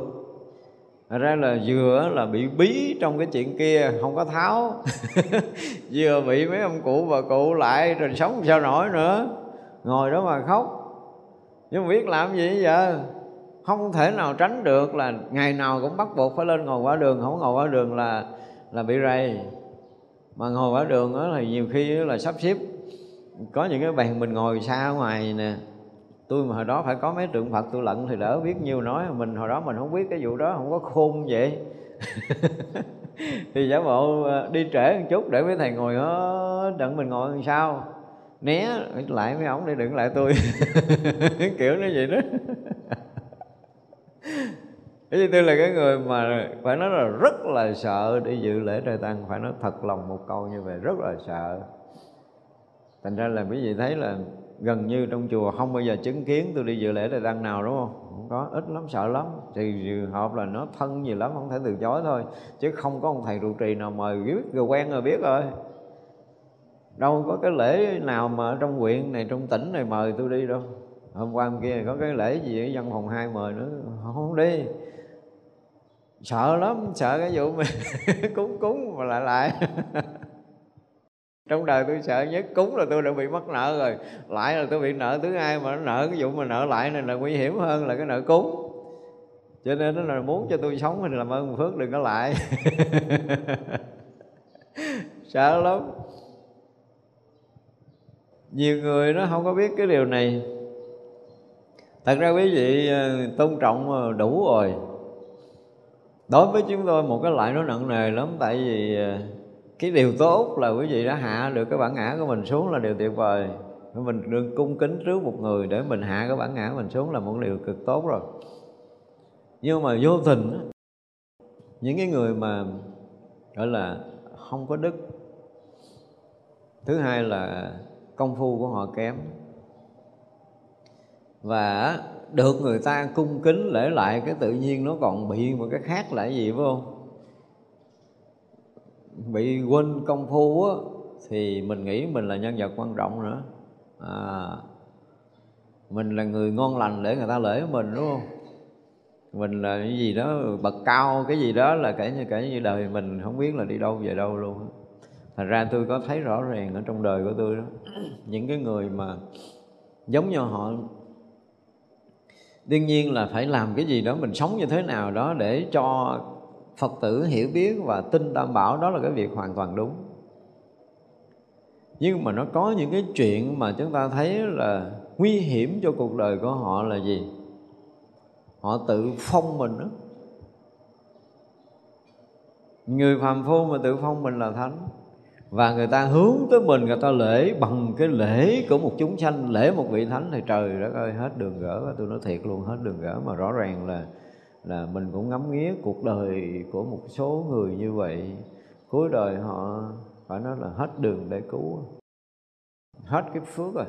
Thật ra là vừa là bị bí trong cái chuyện kia không có tháo. Vừa bị mấy ông cụ bà cụ lại rồi sống sao nổi nữa. Ngồi đó mà khóc. Nhưng mà biết làm gì giờ? Không thể nào tránh được là ngày nào cũng bắt buộc phải lên ngồi qua đường không ngồi qua đường là là bị rầy. Mà ngồi qua đường đó là nhiều khi là sắp xếp. Có những cái bàn mình ngồi xa ngoài nè tôi mà hồi đó phải có mấy tượng phật tôi lận thì đỡ biết nhiều nói. Mình hồi đó mình không biết cái vụ đó, không có khôn vậy. Thì giả bộ ờ, đi trễ một chút để mấy thầy ngồi đó đặng mình ngồi làm sao. Né lại mấy ổng để đừng lại tôi. Kiểu nó vậy đó. Thế tôi là cái người mà phải nói là rất là sợ đi dự lễ trời tăng. Phải nói thật lòng một câu như vậy, rất là sợ. Thành ra là quý vị thấy là gần như trong chùa không bao giờ chứng kiến tôi đi dự lễ đại đăng nào, đúng không? Không có, ít lắm, sợ lắm. Thì trường hợp là nó thân nhiều lắm, không thể từ chối thôi. Chứ không có ông thầy trụ trì nào mời biết rồi quen rồi biết rồi. Đâu có cái lễ nào mà trong huyện này, trong tỉnh này mời tôi đi đâu. Hôm qua hôm kia có cái lễ gì ở văn phòng hai mời nữa, không đi. Sợ lắm, sợ cái vụ mà cúng cúng mà lại lại. trong đời tôi sợ nhất, cúng là tôi đã bị mắc nợ rồi lại là tôi bị nợ, thứ hai mà nó nợ cái vụ mà nợ lại này là nguy hiểm hơn là cái nợ cúng. Cho nên nó là muốn cho tôi sống thì làm ơn phước đừng có lại sợ lắm. Nhiều người nó không có biết cái điều này. Thật ra quý vị ờ, tôn trọng ờ, đủ rồi. Đối với chúng tôi, một cái loại nó nặng nề lắm, tại vì ờ, cái điều tốt là quý vị đã hạ được cái bản ngã của mình xuống là điều tuyệt vời. Mình đừng cung kính trước một người để mình hạ cái bản ngã của mình xuống là một điều cực tốt rồi. Nhưng mà vô tình những cái người mà, gọi là, không có đức, thứ hai là công phu của họ kém. Và được người ta cung kính lễ lại cái tự nhiên nó còn bị một cái khác là cái gì, phải không? Bị quên công phu á thì mình nghĩ mình là nhân vật quan trọng nữa. À, mình là người ngon lành để người ta lễ mình đúng không? Mình là cái gì đó bậc cao cái gì đó là kể như kể như đời mình không biết là đi đâu về đâu luôn thành ra tôi có thấy rõ ràng ở trong đời của tôi đó những cái người mà giống như họ đương nhiên là phải làm cái gì đó mình sống như thế nào đó để cho phật tử hiểu biết và tin đảm bảo đó là cái việc hoàn toàn đúng. Nhưng mà nó có những cái chuyện mà chúng ta thấy là nguy hiểm cho cuộc đời của họ là gì? Họ tự phong mình đó người phàm phu mà tự phong mình là thánh. Và người ta hướng tới mình, người ta lễ bằng cái lễ của một chúng sanh, lễ một vị thánh thì trời đất ơi, hết đường gỡ tôi nói thiệt luôn, hết đường gỡ. Mà rõ ràng là là mình cũng ngắm nghía cuộc đời của một số người như vậy. Cuối đời họ phải nói là hết đường để cứu. Hết cái phước rồi.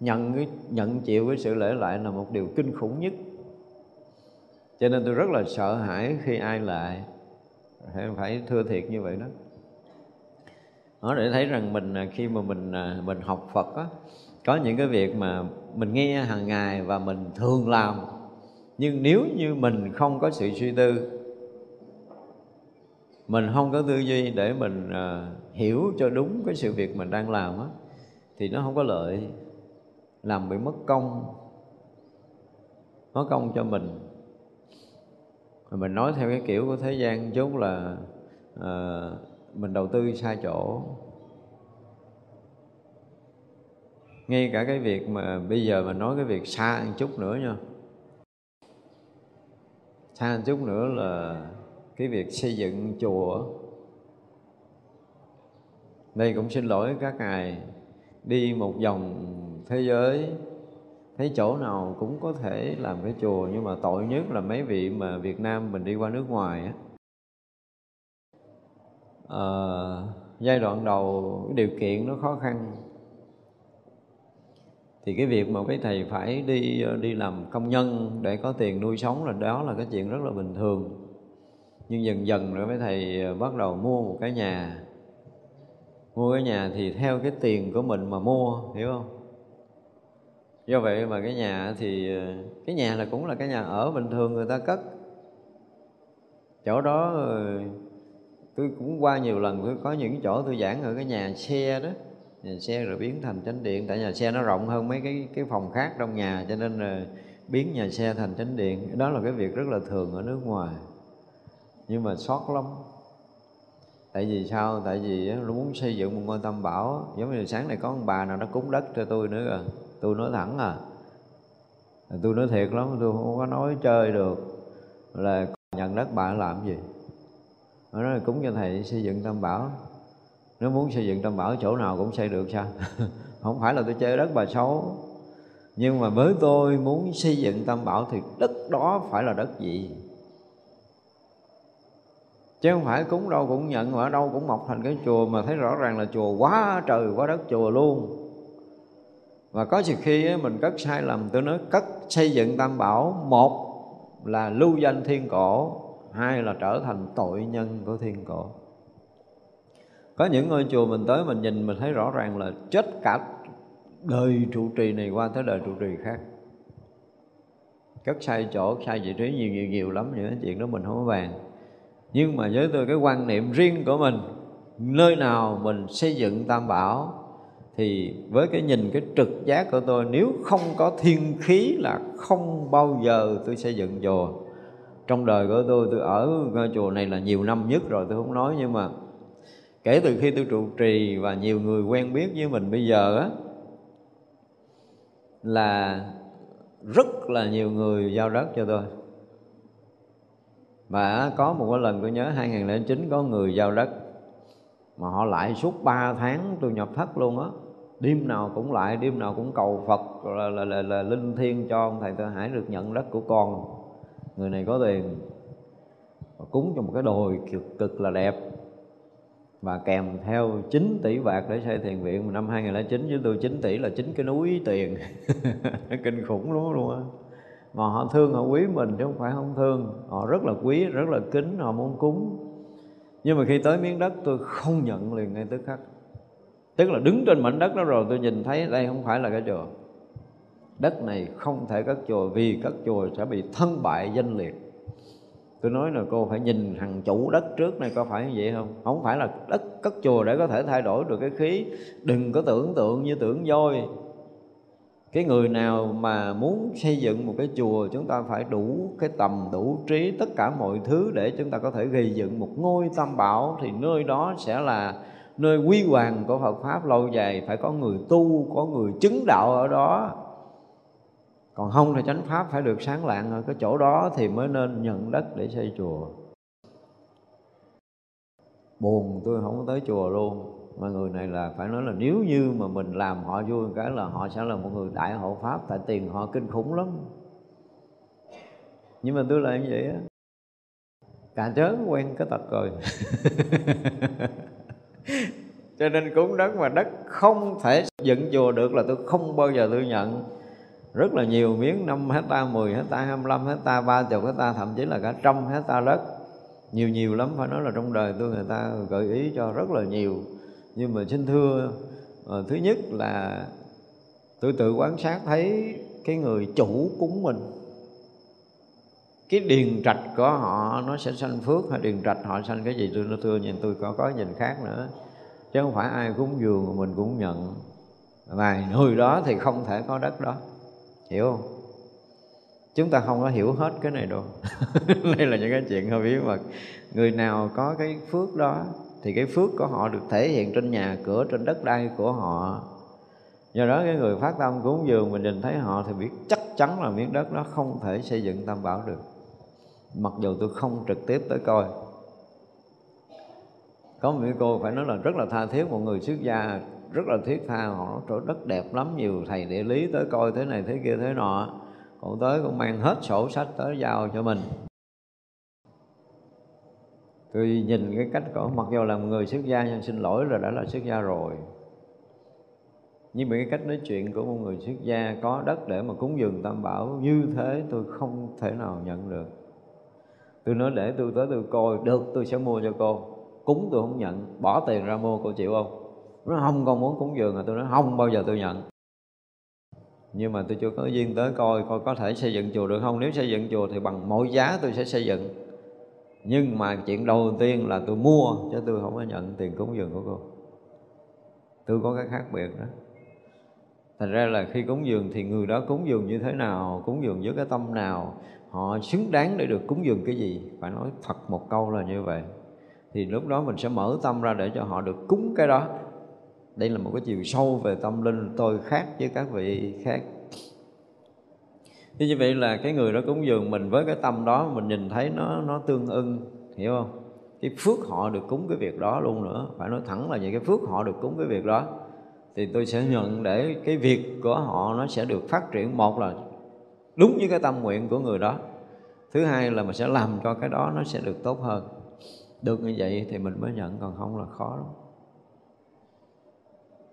Nhận cái, nhận chịu cái sự lễ lại là một điều kinh khủng nhất. Cho nên tôi rất là sợ hãi khi ai lại. Phải thưa thiệt như vậy đó. Nó để thấy rằng mình à, khi mà mình à, mình học Phật á, có những cái việc mà mình nghe hàng ngày và mình thường làm nhưng nếu như mình không có sự suy tư mình không có tư duy để mình à, hiểu cho đúng cái sự việc mình đang làm á thì nó không có lợi làm bị mất công mất công cho mình. Mình nói theo cái kiểu của thế gian chút là à, mình đầu tư sai chỗ. Ngay cả cái việc mà bây giờ mình nói cái việc xa một chút nữa nha xa chút nữa là cái việc xây dựng chùa. Đây cũng xin lỗi các ngài. Đi một vòng thế giới thấy chỗ nào cũng có thể làm cái chùa nhưng mà tội nhất là mấy vị mà Việt Nam mình đi qua nước ngoài á. À, giai đoạn đầu điều kiện nó khó khăn thì cái việc mà cái thầy phải đi ờ, đi làm công nhân để có tiền nuôi sống là đó là cái chuyện rất là bình thường. Nhưng dần dần rồi mấy thầy ờ, bắt đầu mua một cái nhà. Mua cái nhà thì theo cái tiền của mình mà mua, hiểu không? Do vậy mà cái nhà thì ờ, cái nhà là cũng là cái nhà ở bình thường người ta cất. Chỗ đó tôi cũng qua nhiều lần, tôi có những chỗ tôi giảng ở cái nhà xe đó nhà xe rồi biến thành chánh điện. Tại nhà xe nó rộng hơn mấy cái cái phòng khác trong nhà, cho nên là biến nhà xe thành chánh điện. Đó là cái việc rất là thường ở nước ngoài. Nhưng mà sót lắm. Tại vì sao? Tại vì nó muốn xây dựng một ngôi tam bảo giống như sáng này có ông bà nào nó cúng đất cho tôi nữa rồi tôi nói thẳng à. Tôi nói thiệt lắm, tôi không có nói chơi được. Là nhận đất bà làm gì? Nó nói là cúng cho thầy xây dựng tam bảo nếu muốn xây dựng tam bảo chỗ nào cũng xây được sao? Không phải là tôi chơi đất bà xấu. Nhưng mà với tôi muốn xây dựng tam bảo thì đất đó phải là đất gì? Chứ không phải cúng đâu cũng nhận, mà ở đâu cũng mọc thành cái chùa mà thấy rõ ràng là chùa quá trời, quá đất chùa luôn. Và có sự khi mình cất sai lầm, tôi nói cất xây dựng tam bảo một là lưu danh thiên cổ, hai là trở thành tội nhân của thiên cổ có những ngôi chùa mình tới mình nhìn mình thấy rõ ràng là chết cả đời trụ trì này qua tới đời trụ trì khác. Cất sai chỗ, sai vị trí, nhiều nhiều nhiều lắm, những chuyện đó mình không có bàn. Nhưng mà với tôi, cái quan niệm riêng của mình, nơi nào mình xây dựng tam bảo, thì với cái nhìn, cái trực giác của tôi, nếu không có thiên khí là không bao giờ tôi xây dựng chùa. Trong đời của tôi tôi ở ngôi chùa này là nhiều năm nhất rồi, tôi không nói nhưng mà kể từ khi tôi trụ trì và nhiều người quen biết với mình bây giờ á là rất là nhiều người giao đất cho tôi. Và có một cái lần tôi nhớ 2009 có người giao đất mà họ lại suốt 3 tháng tôi nhập thất luôn á. Đêm nào cũng lại đêm nào cũng cầu Phật là, là, là, là linh thiêng cho ông thầy tôi Hải được nhận đất của con. Người này có tiền cúng cho một cái đồi cực, cực là đẹp và kèm theo 9 tỷ bạc để xây thiền viện năm 2009 với tôi 9 tỷ là chín cái núi tiền. Kinh khủng lắm luôn á. Mà họ thương họ quý mình chứ không phải không thương. Họ rất là quý, rất là kính, họ muốn cúng. Nhưng mà khi tới miếng đất, tôi không nhận liền ngay tức khắc. Tức là đứng trên mảnh đất đó rồi, tôi nhìn thấy đây không phải là cái chùa. Đất này không thể cất chùa vì cất chùa sẽ bị thân bại danh liệt tôi nói là cô phải nhìn thằng chủ đất trước này có phải như vậy không? Không phải là đất cất chùa để có thể thay đổi được cái khí. Đừng có tưởng tượng như tưởng voi. Cái người nào mà muốn xây dựng một cái chùa, chúng ta phải đủ cái tầm, đủ trí, tất cả mọi thứ để chúng ta có thể gây dựng một ngôi tam bảo. Thì nơi đó sẽ là nơi quy hoàng của Phật pháp lâu dài. Phải có người tu, có người chứng đạo ở đó còn không thì chánh pháp phải được sáng lạng ở cái chỗ đó thì mới nên nhận đất để xây chùa. Buồn, tôi không tới chùa luôn. Mà người này là phải nói là nếu như mà mình làm họ vui cái là họ sẽ là một người đại hộ pháp, tại tiền họ kinh khủng lắm. Nhưng mà tôi là như vậy á cả chớn quen cái tật rồi. Cho nên cúng đất mà đất không thể dựng chùa được là tôi không bao giờ tôi nhận rất là nhiều miếng 5 hecta, 10 hecta, 25 hecta, 30 hecta, thậm chí là cả trăm hecta đất. Nhiều nhiều lắm phải nói là trong đời tôi người ta gợi ý cho rất là nhiều. Nhưng mà xin thưa ờ, thứ nhất là tôi tự quan sát thấy cái người chủ cúng mình. Cái điền trạch của họ nó sẽ sanh phước hay điền trạch họ sanh cái gì tôi nó thưa nhìn tôi có có nhìn khác nữa. Chứ không phải ai cúng dường mà mình cũng nhận. Mà người đó thì không thể có đất đó hiểu không? Chúng ta không có hiểu hết cái này đâu. Đây là những cái chuyện hơi bí mật. Người nào có cái phước đó, thì cái phước của họ được thể hiện trên nhà cửa, trên đất đai của họ. Do đó cái người phát tâm cúng dường mình nhìn thấy họ thì biết chắc chắn là miếng đất đó không thể xây dựng tam bảo được. Mặc dù tôi không trực tiếp tới coi. Có một cô phải nói là rất là tha thiết một người xuất gia rất là thiết tha họ. Nói chỗ đất đẹp lắm, nhiều thầy địa lý tới coi thế này thế kia thế nọ. Còn tới cũng mang hết sổ sách tới giao cho mình. Tôi nhìn cái cách của, mặc dù là một người xuất gia nhưng xin lỗi là đã là xuất gia rồi. Nhưng mà cái cách nói chuyện của một người xuất gia có đất để mà cúng dường tam bảo như thế, tôi không thể nào nhận được. Tôi nói, để tôi tới tôi coi, được, tôi sẽ mua cho cô. Cúng tôi không nhận, bỏ tiền ra mua, cô chịu không? Nó không con muốn cúng dường rồi tôi nói, không bao giờ tôi nhận. Nhưng mà tôi chưa có duyên tới coi coi có thể xây dựng chùa được không. Nếu xây dựng chùa thì bằng mọi giá tôi sẽ xây dựng. Nhưng mà chuyện đầu tiên là tôi mua, chứ tôi không có nhận tiền cúng dường của cô. Tôi có cái khác biệt đó. Thành ra là khi cúng dường thì người đó cúng dường như thế nào, cúng dường với cái tâm nào, họ xứng đáng để được cúng dường cái gì? Phải nói thật một câu là như vậy. Thì lúc đó mình sẽ mở tâm ra để cho họ được cúng cái đó đây là một cái chiều sâu về tâm linh tôi khác với các vị khác. Như vậy là cái người đó cúng dường mình với cái tâm đó, mình nhìn thấy nó nó tương ưng, hiểu không? Cái phước họ được cúng cái việc đó luôn nữa. Phải nói thẳng là những cái phước họ được cúng cái việc đó, thì tôi sẽ nhận để cái việc của họ nó sẽ được phát triển. Một là đúng với cái tâm nguyện của người đó. Thứ hai là mình sẽ làm cho cái đó nó sẽ được tốt hơn. Được như vậy thì mình mới nhận, còn không là khó lắm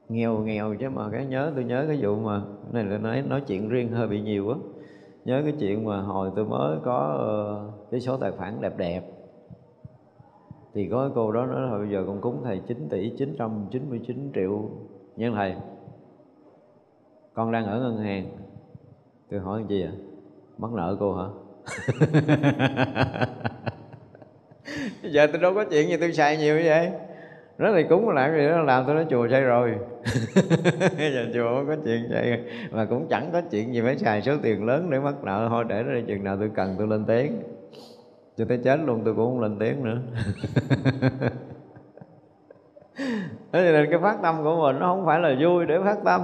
nghèo nghèo chứ mà cái nhớ tôi nhớ cái vụ mà này là nói nói chuyện riêng hơi bị nhiều á. Nhớ cái chuyện mà hồi tôi mới có uh, cái số tài khoản đẹp đẹp. Thì có cái cô đó nói là bây giờ con cúng thầy 9 tỷ 999 triệu. Nhân thầy. Con đang ở ngân hàng. Tôi hỏi gì vậy? Mắc nợ cô hả? Giờ tôi đâu có chuyện gì tôi xài nhiều như vậy rất là cúng làm gì đó làm tôi nói chùa xây rồi. Giờ chùa không có chuyện xây mà cũng chẳng có chuyện gì phải xài số tiền lớn để mắc nợ. Thôi để đó chừng nào tôi cần tôi lên tiếng. Cho tới chết luôn tôi cũng không lên tiếng nữa. Thế nên cái phát tâm của mình nó không phải là vui để phát tâm.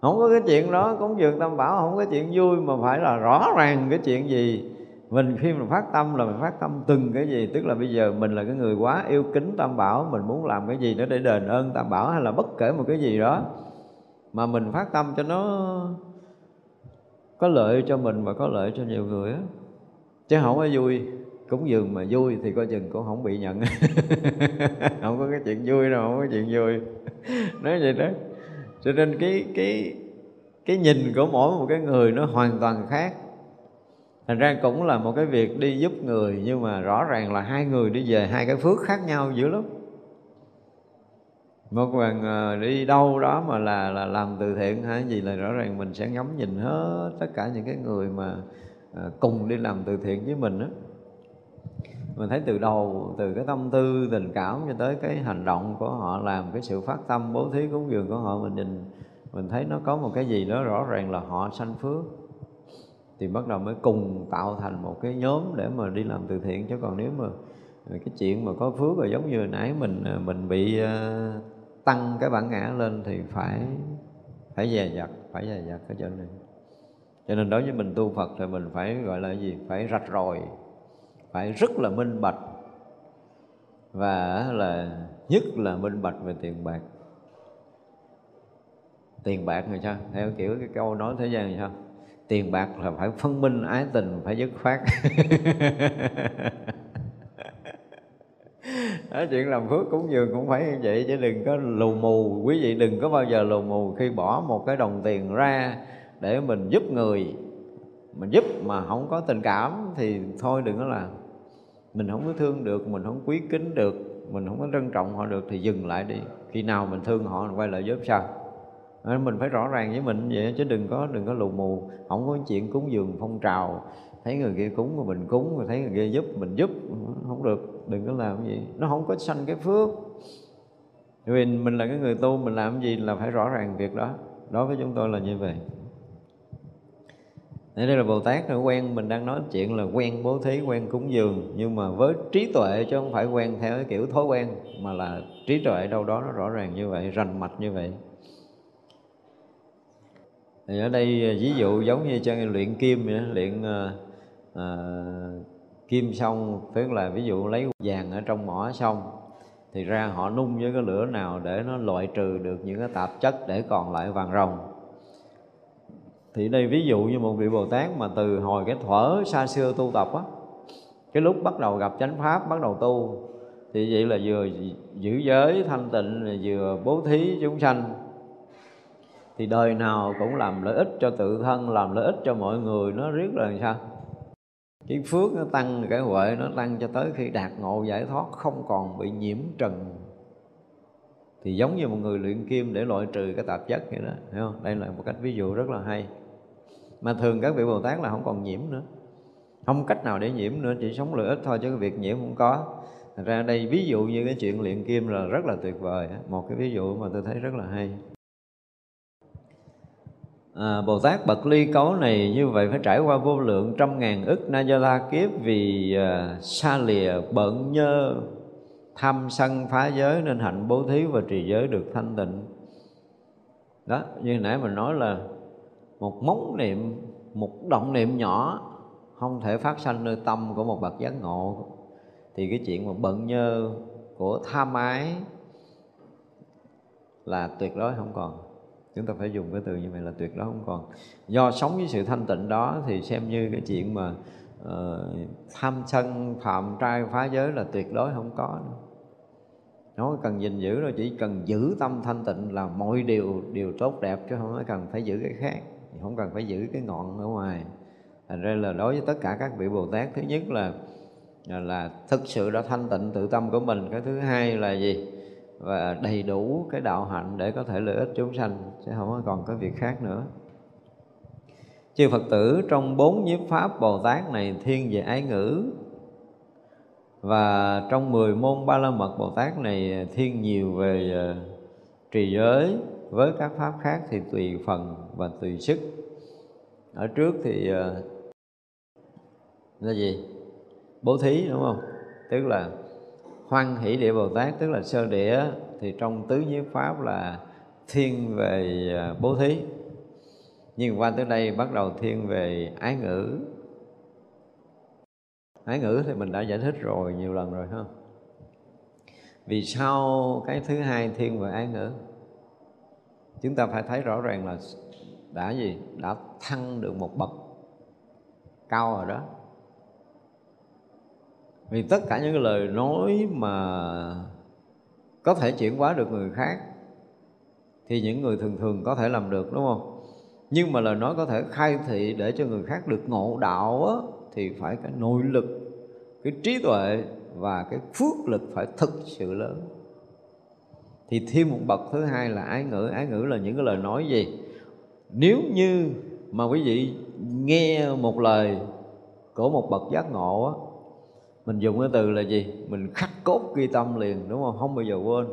Không có cái chuyện đó cúng dường tam bảo không có chuyện vui mà phải là rõ ràng cái chuyện gì mình khi mình phát tâm là mình phát tâm từng cái gì, tức là bây giờ mình là cái người quá yêu kính tam bảo, mình muốn làm cái gì đó để đền ơn tam bảo hay là bất kể một cái gì đó, mà mình phát tâm cho nó có lợi cho mình và có lợi cho nhiều người á. Chứ không có vui, cúng dường mà vui thì coi chừng cũng không bị nhận. Không có cái chuyện vui đâu, không có chuyện vui. Nói vậy đó. Cho nên cái cái cái nhìn của mỗi một cái người nó hoàn toàn khác thành ra cũng là một cái việc đi giúp người, nhưng mà rõ ràng là hai người đi về hai cái phước khác nhau dữ lắm. Một lần ờ, đi đâu đó mà là là làm từ thiện hay gì là rõ ràng mình sẽ ngắm nhìn hết tất cả những cái người mà ờ, cùng đi làm từ thiện với mình đó mình thấy từ đầu, từ cái tâm tư, tình cảm cho tới cái hành động của họ, làm cái sự phát tâm bố thí cúng dường của họ, mình nhìn, mình thấy nó có một cái gì đó rõ ràng là họ sanh phước thì bắt đầu mới cùng tạo thành một cái nhóm để mà đi làm từ thiện. Chứ còn nếu mà cái chuyện mà có phước rồi giống như nãy mình à, mình bị à, tăng cái bản ngã lên thì phải phải dè dặt, phải dè dặt cái chuyện này. Cho nên đối với mình tu Phật thì mình phải gọi là gì? Phải rạch ròi, phải rất là minh bạch. Và là nhất là minh bạch về tiền bạc. Tiền bạc người sao? Theo kiểu cái câu nói thế gian người sao? Tiền bạc là phải phân minh ái tình phải dứt khoát. Đó, chuyện làm phước cúng dường cũng phải như vậy chứ đừng có lù mù. Quý vị đừng có bao giờ lù mù khi bỏ một cái đồng tiền ra để mình giúp người. Mình giúp mà không có tình cảm thì thôi đừng có làm mình không có thương được mình không quý kính được mình không có trân trọng họ được thì dừng lại đi. Khi nào mình thương họ mình quay lại giúp sao? Ờ, mình phải rõ ràng với mình vậy chứ đừng có đừng có lù mù. Không có chuyện cúng dường phong trào. Thấy người kia cúng mà mình cúng mà thấy người kia giúp mình giúp. Không được đừng có làm cái gì. Nó không có sanh cái phước. Vì mình là cái người tu mình làm gì là phải rõ ràng việc đó. Đối với chúng tôi là như vậy. Đây là Bồ Tát nó quen mình đang nói chuyện là quen bố thí, quen cúng dường. Nhưng mà với trí tuệ chứ không phải quen theo cái kiểu thói quen Mà là trí tuệ đâu đó nó rõ ràng như vậy, rành mạch như vậy thì ở đây à, ví dụ giống như cho luyện kim vậy luyện à, à, kim xong tức là ví dụ lấy vàng ở trong mỏ xong thì ra họ nung với cái lửa nào để nó loại trừ được những cái tạp chất để còn lại vàng rồng. Thì đây ví dụ như một vị Bồ Tát mà từ hồi cái thuở xa xưa tu tập á cái lúc bắt đầu gặp chánh pháp bắt đầu tu thì vậy là vừa giữ giới thanh tịnh vừa bố thí chúng sanh thì đời nào cũng làm lợi ích cho tự thân, làm lợi ích cho mọi người, nó riết là làm sao? Cái phước nó tăng, cái huệ nó tăng cho tới khi đạt ngộ giải thoát, không còn bị nhiễm trần. Thì giống như một người luyện kim để loại trừ cái tạp chất vậy đó, hiểu không? Đây là một cách ví dụ rất là hay. Mà thường các vị bồ tát là không còn nhiễm nữa. Không cách nào để nhiễm nữa, chỉ sống lợi ích thôi chứ cái việc nhiễm không có. Thật ra đây ví dụ như cái chuyện luyện kim là rất là tuyệt vời một cái ví dụ mà tôi thấy rất là hay à, Bồ Tát bậc ly cấu này như vậy phải trải qua vô lượng trăm ngàn ức na do la kiếp vì à, xa lìa bận nhơ tham sân phá giới nên hạnh bố thí và trì giới được thanh tịnh. Đó như nãy mình nói là một móng niệm một động niệm nhỏ không thể phát sanh nơi tâm của một bậc giác ngộ. Thì cái chuyện mà bận nhơ của tham ái là tuyệt đối không còn chúng ta phải dùng cái từ như vậy là tuyệt đối không còn. Do sống với sự thanh tịnh đó thì xem như cái chuyện mà uh, tham sân phạm trai phá giới là tuyệt đối không có. Nữa. nó cần gìn giữ rồi chỉ cần giữ tâm thanh tịnh là mọi điều đều tốt đẹp chứ không cần phải giữ cái khác. Không cần phải giữ cái ngọn ở ngoài. Thành ra là đối với tất cả các vị bồ tát thứ nhất là là thực sự đã thanh tịnh tự tâm của mình cái thứ hai là gì? Và đầy đủ cái đạo hạnh để có thể lợi ích chúng sanh, chứ không còn có việc khác nữa. Chư Phật tử trong bốn nhiếp pháp Bồ Tát này thiên về ái ngữ. Và trong mười môn ba la mật Bồ Tát này thiên nhiều về ờ, trì giới với các pháp khác thì tùy phần và tùy sức. Ở trước thì ờ, là gì? Bố thí, đúng không? Tức là hoan hỷ địa bồ tát, tức là sơ địa, thì trong tứ nhiếp pháp là thiên về à, bố thí. Nhưng qua tới đây bắt đầu thiên về ái ngữ. Ái ngữ thì mình đã giải thích rồi nhiều lần rồi không vì sao cái thứ hai thiên về ái ngữ? Chúng ta phải thấy rõ ràng là đã gì? Đã thăng được một bậc cao rồi đó vì tất cả những lời nói mà có thể chuyển hóa được người khác thì những người thường thường có thể làm được đúng không? Nhưng mà lời nói có thể khai thị để cho người khác được ngộ đạo á, thì phải cái nội lực cái trí tuệ và cái phước lực phải thực sự lớn. Thì thêm một bậc thứ hai là ái ngữ. Ái ngữ là những cái lời nói gì? Nếu như mà quý vị nghe một lời của một bậc giác ngộ á, mình dùng cái từ là gì? Mình khắc cốt ghi tâm liền đúng không? Không bao giờ quên.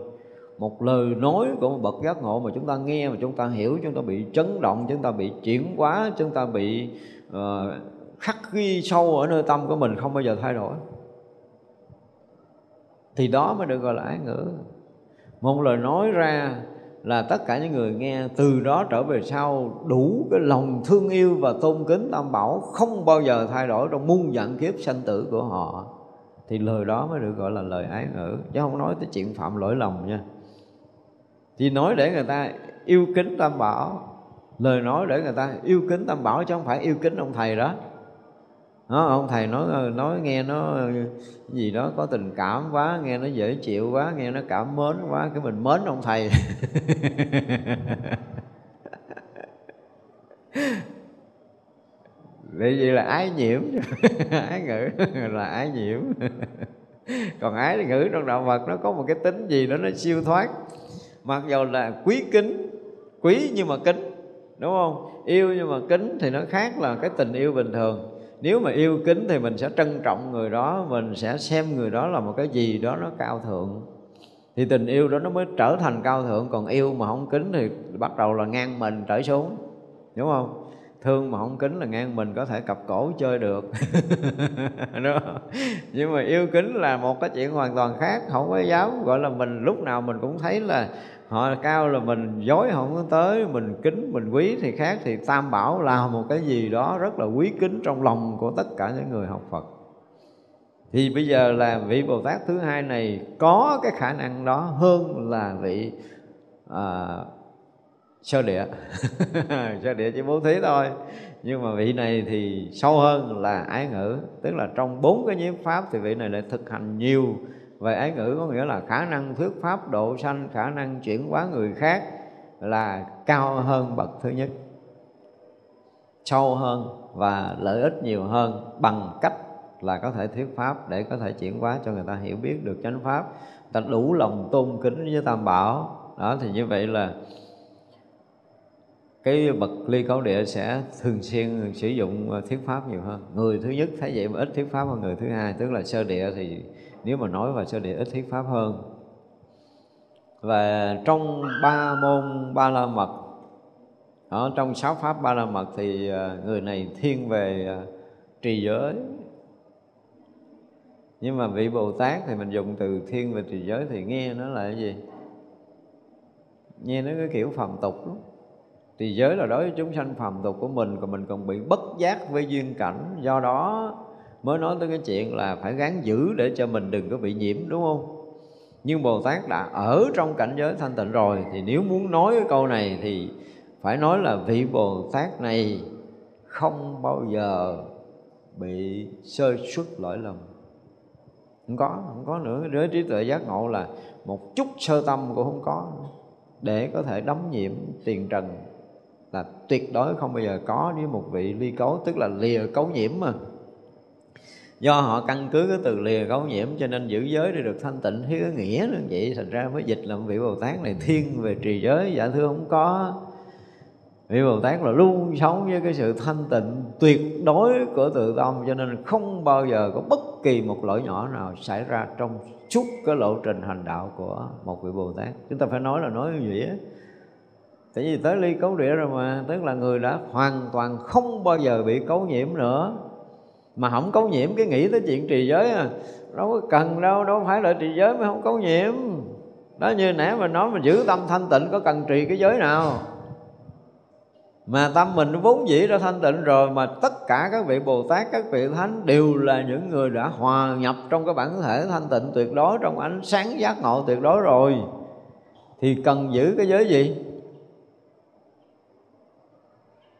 Một lời nói của một bậc giác ngộ mà chúng ta nghe mà chúng ta hiểu chúng ta bị chấn động chúng ta bị chuyển hóa chúng ta bị uh, khắc ghi sâu ở nơi tâm của mình không bao giờ thay đổi. Thì đó mới được gọi là ái ngữ. Một lời nói ra là tất cả những người nghe từ đó trở về sau đủ cái lòng thương yêu và tôn kính tam bảo không bao giờ thay đổi trong muôn vạn kiếp sanh tử của họ thì lời đó mới được gọi là lời ái ngữ chứ không nói tới chuyện phạm lỗi lầm nha. Thì nói để người ta yêu kính tam bảo lời nói để người ta yêu kính tam bảo chứ không phải yêu kính ông thầy đó. Đó, ông thầy nói nói nghe nó gì đó có tình cảm quá nghe nó dễ chịu quá nghe nó cảm mến quá cái mình mến ông thầy. vì vậy là ái nhiễm ái ngữ là ái nhiễm. Còn ái ngữ trong đạo Phật nó có một cái tính gì đó nó siêu thoát. Mặc dù là quý kính, quý nhưng mà kính, đúng không? Yêu nhưng mà kính thì nó khác là cái tình yêu bình thường. Nếu mà yêu kính thì mình sẽ trân trọng người đó, mình sẽ xem người đó là một cái gì đó nó cao thượng. Thì tình yêu đó nó mới trở thành cao thượng. Còn yêu mà không kính thì bắt đầu là ngang mình, trở xuống, đúng không? Thương mà không kính là ngang mình có thể cặp cổ chơi được. Đúng không? nhưng mà yêu kính là một cái chuyện hoàn toàn khác không có dám gọi là mình lúc nào mình cũng thấy là họ cao là mình dối không có tới mình kính mình quý thì khác. Thì tam bảo là một cái gì đó rất là quý kính trong lòng của tất cả những người học phật. Thì bây giờ là vị bồ tát thứ hai này có cái khả năng đó hơn là vị à, sơ địa sơ địa chỉ bố thí thôi. Nhưng mà vị này thì sâu hơn là ái ngữ. Tức là trong bốn cái nhiếp pháp thì vị này lại thực hành nhiều. Về ái ngữ có nghĩa là khả năng thuyết pháp, độ sanh, khả năng chuyển hóa người khác là cao hơn bậc thứ nhất. Sâu hơn và lợi ích nhiều hơn bằng cách là có thể thuyết pháp để có thể chuyển hóa cho người ta hiểu biết được chánh pháp. Ta đủ lòng tôn kính với tam bảo. Đó, thì như vậy là cái bậc ly cấu địa sẽ thường xuyên sử dụng ờ, thuyết pháp nhiều hơn. Người thứ nhất thấy vậy mà ít thuyết pháp hơn người thứ hai, tức là sơ địa thì nếu mà nói về sơ địa ít thuyết pháp hơn. Và trong ba môn ba la mật ở trong sáu pháp ba la mật thì ờ, người này thiên về ờ, trì giới. Nhưng mà vị bồ tát thì mình dùng từ thiên về trì giới thì nghe nó là cái gì? Nghe nó cái kiểu phàm tục lắm thì giới là đối với chúng sanh phàm tục của mình, còn mình còn bị bất giác với duyên cảnh. Do đó mới nói tới cái chuyện là phải gắng giữ để cho mình đừng có bị nhiễm, đúng không? Nhưng bồ tát đã ở trong cảnh giới thanh tịnh rồi, thì nếu muốn nói cái câu này thì phải nói là vị bồ tát này không bao giờ bị sơ xuất lỗi lầm. Không có không có nữa. Giới trí tuệ giác ngộ là một chút sơ tâm cũng không có. Để có thể đóng nhiễm tiền trần là tuyệt đối không bao giờ có với một vị ly cấu, tức là lìa cấu nhiễm mà. Do họ căn cứ cái từ lìa cấu nhiễm cho nên giữ giới để được thanh tịnh, thiếu cái nghĩa nữa. Vậy thành ra mới dịch là vị bồ tát này thiên về trì giới. Dạ thưa không có. Vị bồ tát là luôn sống với cái sự thanh tịnh tuyệt đối của tự tâm, cho nên không bao giờ có bất kỳ một lỗi nhỏ nào xảy ra trong suốt cái lộ trình hành đạo của một vị bồ tát. Chúng ta phải nói là nói như vậy á tại vì tới ly cấu địa rồi mà tức là người đã hoàn toàn không bao giờ bị cấu nhiễm nữa. Mà không cấu nhiễm cái nghĩ tới chuyện trì giới à đâu có cần đâu đâu phải là trì giới mới không cấu nhiễm. Đó như nãy mình nói mình giữ tâm thanh tịnh có cần trì cái giới nào? Mà tâm mình vốn dĩ đã thanh tịnh rồi mà tất cả các vị Bồ Tát, các vị Thánh đều là những người đã hòa nhập trong cái bản thể thanh tịnh tuyệt đối trong ánh sáng giác ngộ tuyệt đối rồi. Thì cần giữ cái giới gì?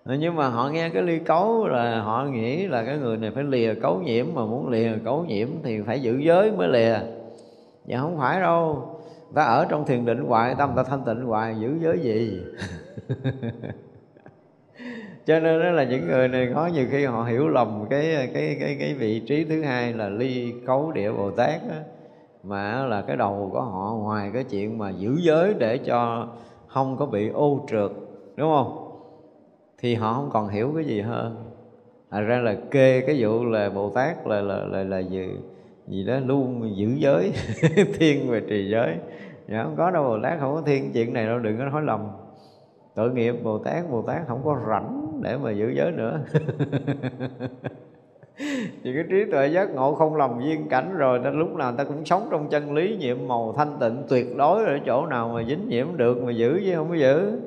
Nhưng mà họ nghe cái ly cấu là họ nghĩ là cái người này phải lìa cấu nhiễm mà muốn lìa cấu nhiễm thì phải giữ giới mới lìa. Dạ không phải đâu. Ta ở trong thiền định hoài tâm ta thanh tịnh hoài giữ giới gì? Cho nên đó là những người này có nhiều khi họ hiểu lầm cái cái cái cái vị trí thứ hai là ly cấu địa bồ tát đó, mà là cái đầu của họ ngoài cái chuyện mà giữ giới để cho không có bị ô trượt đúng không? Thì họ không còn hiểu cái gì hơn. À, ra là kê cái vụ là bồ tát là là là, là gì gì đó luôn giữ giới thiên về trì giới. Dạ không có đâu bồ tát không có thiên chuyện này đâu đừng có nói lầm. Tội nghiệp bồ tát bồ tát không có rảnh để mà giữ giới nữa. Thì cái trí tuệ giác ngộ không lòng duyên cảnh rồi ta lúc nào ta cũng sống trong chân lý nhiệm màu thanh tịnh tuyệt đối ở chỗ nào mà dính nhiễm được mà giữ chứ không có giữ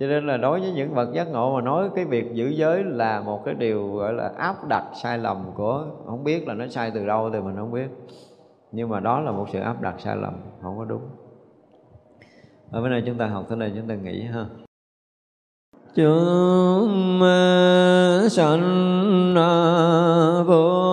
cho nên là đối với những bậc giác ngộ mà nói cái việc giữ giới là một cái điều gọi là áp đặt sai lầm của, không biết là nó sai từ đâu thì mình không biết. Nhưng mà đó là một sự áp đặt sai lầm, không có đúng. Ở bên này chúng ta học thế này chúng ta nghĩ ha. Chúng sanh vô